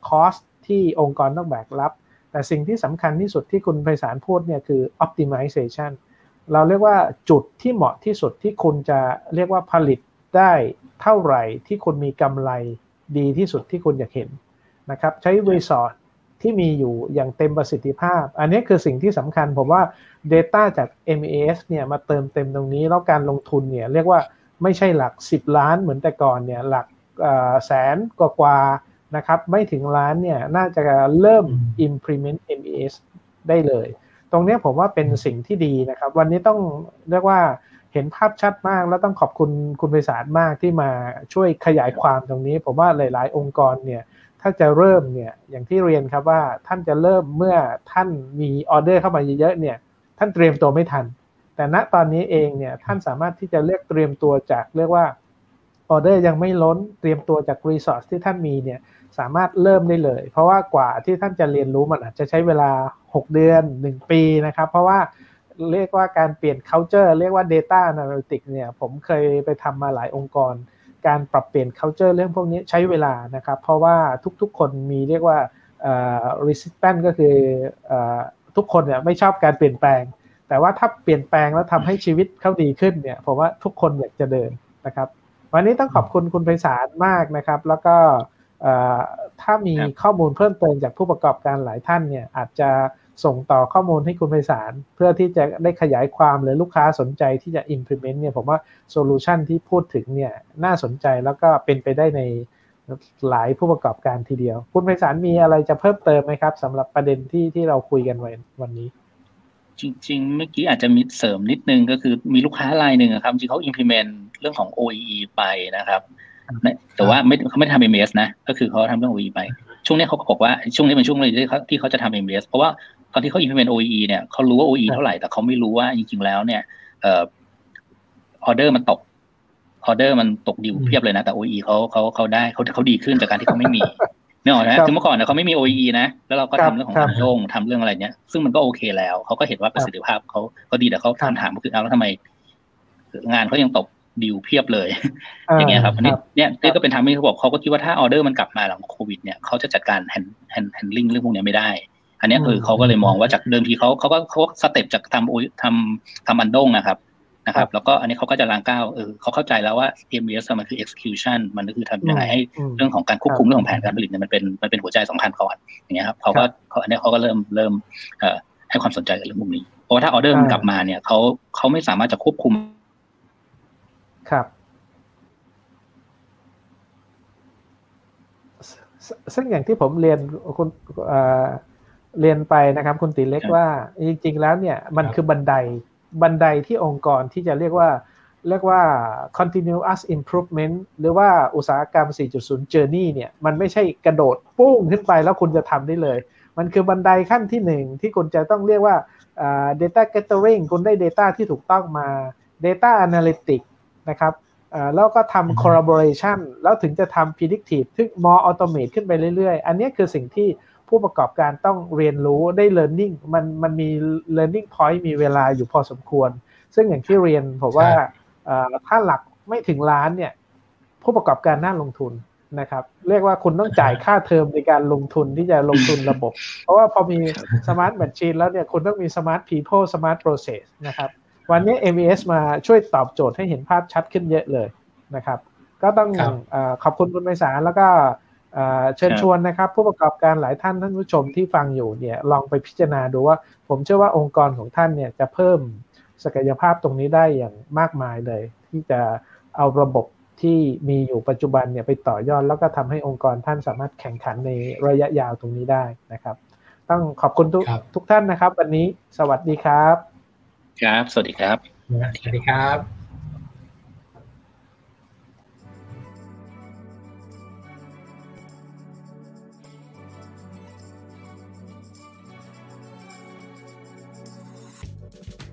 cost ที่องค์กรต้องแบกรับ แต่สิ่งที่สำคัญที่สุดที่คุณไพศาลพูดเนี่ยคือ optimization เราเรียกว่าจุดที่เหมาะที่สุดที่คุณจะเรียกว่าผลิตได้เท่าไหร่ที่คุณมีกำไรดีที่สุดที่คุณอยากเห็นนะครับใช้รีสอร์ทที่มีอยู่อย่างเต็มประสิทธิภาพ อันนี้คือสิ่งที่สำคัญผมว่า Data จาก MES เนี่ยมาเติมเต็มตรงนี้ แล้วการลงทุนเนี่ยเรียกว่าไม่ใช่หลัก 10 ล้านเหมือนแต่ก่อนเนี่ยหลักแสนกว่ากว่า นะครับไม่ถึงล้านเนี่ยน่าจะเริ่ม implement MES ได้เลย ตรงนี้ผมว่าเป็นสิ่งที่ดีนะครับ วันนี้ต้องเรียกว่าเห็นภาพชัดมากแล้วต้องขอบคุณคุณไพศาลมากที่มาช่วยขยายความตรงนี้ ผมว่าหลาย ๆ องค์กรเนี่ยถ้าจะเริ่มเนี่ยอย่างที่เรียนครับว่าท่านจะเริ่มเมื่อท่านมีออเดอร์เข้ามาเยอะๆเนี่ยท่านเตรียมตัวไม่ทัน แต่ณตอนนี้เองเนี่ยท่านสามารถที่จะเลือกเตรียมตัวจากเรียกว่าออเดอร์ยังไม่ล้นเตรียมตัวจากรีซอสที่ท่านมีเนี่ย สามารถเริ่มได้เลย เพราะว่ากว่าที่ท่านจะเรียนรู้มันอาจจะใช้เวลา 6 เดือน 1 ปีนะครับ เพราะว่าเรียกว่าการเปลี่ยน culture เรียกว่า data analytics เนี่ยผมเคยไปทำมาหลายองค์กร การปรับเปลี่ยน culture เรื่องพวกนี้ใช้เวลานะครับ เพราะว่าทุกๆคนมีเรียกว่า resistant ก็คือทุกคนเนี่ยไม่ชอบการเปลี่ยนแปลง แต่ว่าถ้าเปลี่ยนแปลงแล้วทำให้ชีวิตเขาดีขึ้นเนี่ยผมว่าทุกคนอยากจะเดินนะครับ วันนี้ต้องขอบคุณคุณไพศาลมากนะครับ แล้วก็ ถ้ามีข้อมูลเพิ่มเติมจากผู้ประกอบการหลายท่านเนี่ยอาจจะส่งต่อข้อมูลให้คุณไพศาลเพื่อที่จะได้ขยายความหรือลูกค้าสนใจที่จะ implement เนี่ยผมว่าโซลูชันที่พูดถึงเนี่ยน่าสนใจแล้วก็เป็นไปได้ในหลายผู้ประกอบการทีเดียว คุณไพศาลมีอะไรจะเพิ่มเติมไหมครับสำหรับประเด็นที่ที่เราคุยกันไว้วันนี้ จริงๆ เมื่อกี้อาจจะมีเสริมนิดนึงก็คือมีลูกค้ารายหนึ่งครับจริงเขา implement เรื่องของ OEE ไปนะครับ แต่ว่าไม่เขาไม่ทำ MS นะ ก็คือเขาทำเรื่อง OEE ไป ช่วงนี้เขาบอกว่าช่วงนี้เป็นช่วงเลยที่เขาที่เขาจะทำ MS เพราะว่าตอนที่เขา implement OEE เนี่ยเขารู้ว่า OEE เท่าไหร่ แต่เขาไม่รู้ว่าจริงๆแล้วเนี่ยออเดอร์มันตกออเดอร์มันตกดิวเพียบเลยนะ แต่ OEE เขาเขาเขาได้เขาเขาดีขึ้นจากการที่เขาไม่มีเนอะนะคือเมื่อก่อนเนี่ยเขาไม่มี OEE นะ แล้วเราก็ทำเรื่องของการโยงทำเรื่องอะไรเนี้ย ซึ่งมันก็โอเคแล้ว เขาก็เห็นว่าประสิทธิภาพเขาก็ดีแต่เขาคำถามก็คือเอาแล้วทำไม งานเขายังตก ดิวเพียบเลย อย่างเงี้ยครับอันนี้เนี่ยนี่ก็เป็นทางที่เขาบอกเขาก็คิดว่าถ้าออเดอร์มันกลับมาหลังโควิดเนี่ยเขาจะจัดการแฮนแฮนแฮนลิงเรื่องพวกนี้ไม่ได้ อันนี้คือเขาก็เลยมองว่าจากเดิมทีเขาเขาก็เขาสเต็ปจากทำอุทำทำอันดงนะครับนะครับ แล้วก็อันนี้เขาก็จะลางก้าวเออเขาเข้าใจแล้วว่า MBS มันคือ execution มันก็คือทำยังไงให้เรื่องของการควบคุมเรื่องของแผนการผลิตเนี่ยมันเป็นมันเป็นหัวใจสำคัญก่อนอย่างเงี้ยครับเขาก็เขาอันนี้เขาก็เริ่มเริ่มเอ่อให้ความสนใจกับเรื่องพวกนี้ เพราะว่าถ้าออเดอร์มันกลับมาเนี่ยเขาเขาไม่สามารถจะควบคุมครับ ซึ่งอย่างที่ผมเรียนคุณเรียนไปนะครับ คุณตีเล็กว่าจริง ๆ แล้วเนี่ยมันคือบันไดบันไดที่องค์กรที่จะเรียกว่าเรียกว่า continuous improvement หรือว่าอุตสาหกรรม 4.0 journey เนี่ย มันไม่ใช่กระโดดปุ้งขึ้นไปแล้วคุณจะทำได้เลย มันคือบันไดขั้นที่หนึ่งที่คุณจะต้องเรียกว่า data gathering คุณได้ data ที่ถูกต้องมา data analytics นะครับ แล้วก็ทำ collaboration แล้วถึงจะทำ predictive ถึง more automate ขึ้นไปเรื่อยๆ อันนี้คือสิ่งที่ผู้ประกอบการต้องเรียนรู้ได้ learning มันมันมี learning point มีเวลาอยู่พอสมควร ซึ่งอย่างที่เรียนผมว่าถ้าหลักไม่ถึงล้านเนี่ย ผู้ประกอบการน่าลงทุนนะครับ เรียกว่าคุณต้องจ่ายค่าเทอมในการลงทุนที่จะลงทุนระบบ เพราะว่าพอมี smart machine แล้วเนี่ยคุณต้องมี smart people smart process นะครับ วันนี้ MES มาช่วยตอบโจทย์ให้เห็นภาพชัดขึ้นเยอะเลยนะครับ ก็ต้องอขอบคุณคุณไพศาลแล้วก็เชิญชวนนะครับ ผู้ประกอบการหลายท่านท่านผู้ชมที่ฟังอยู่เนี่ยลองไปพิจารณาดูว่า ผมเชื่อว่าองค์กรของท่านเนี่ยจะเพิ่มศักยภาพตรงนี้ได้อย่างมากมายเลย ที่จะเอาระบบที่มีอยู่ปัจจุบันเนี่ยไปต่อยอดแล้วก็ทำให้องค์กรท่านสามารถแข่งขันในระยะยาวตรงนี้ได้นะครับ ต้องขอบคุณทุกทุกท่านนะครับ วันนี้สวัสดีครับ ครับ สวัสดีครับ สวัสดีครับ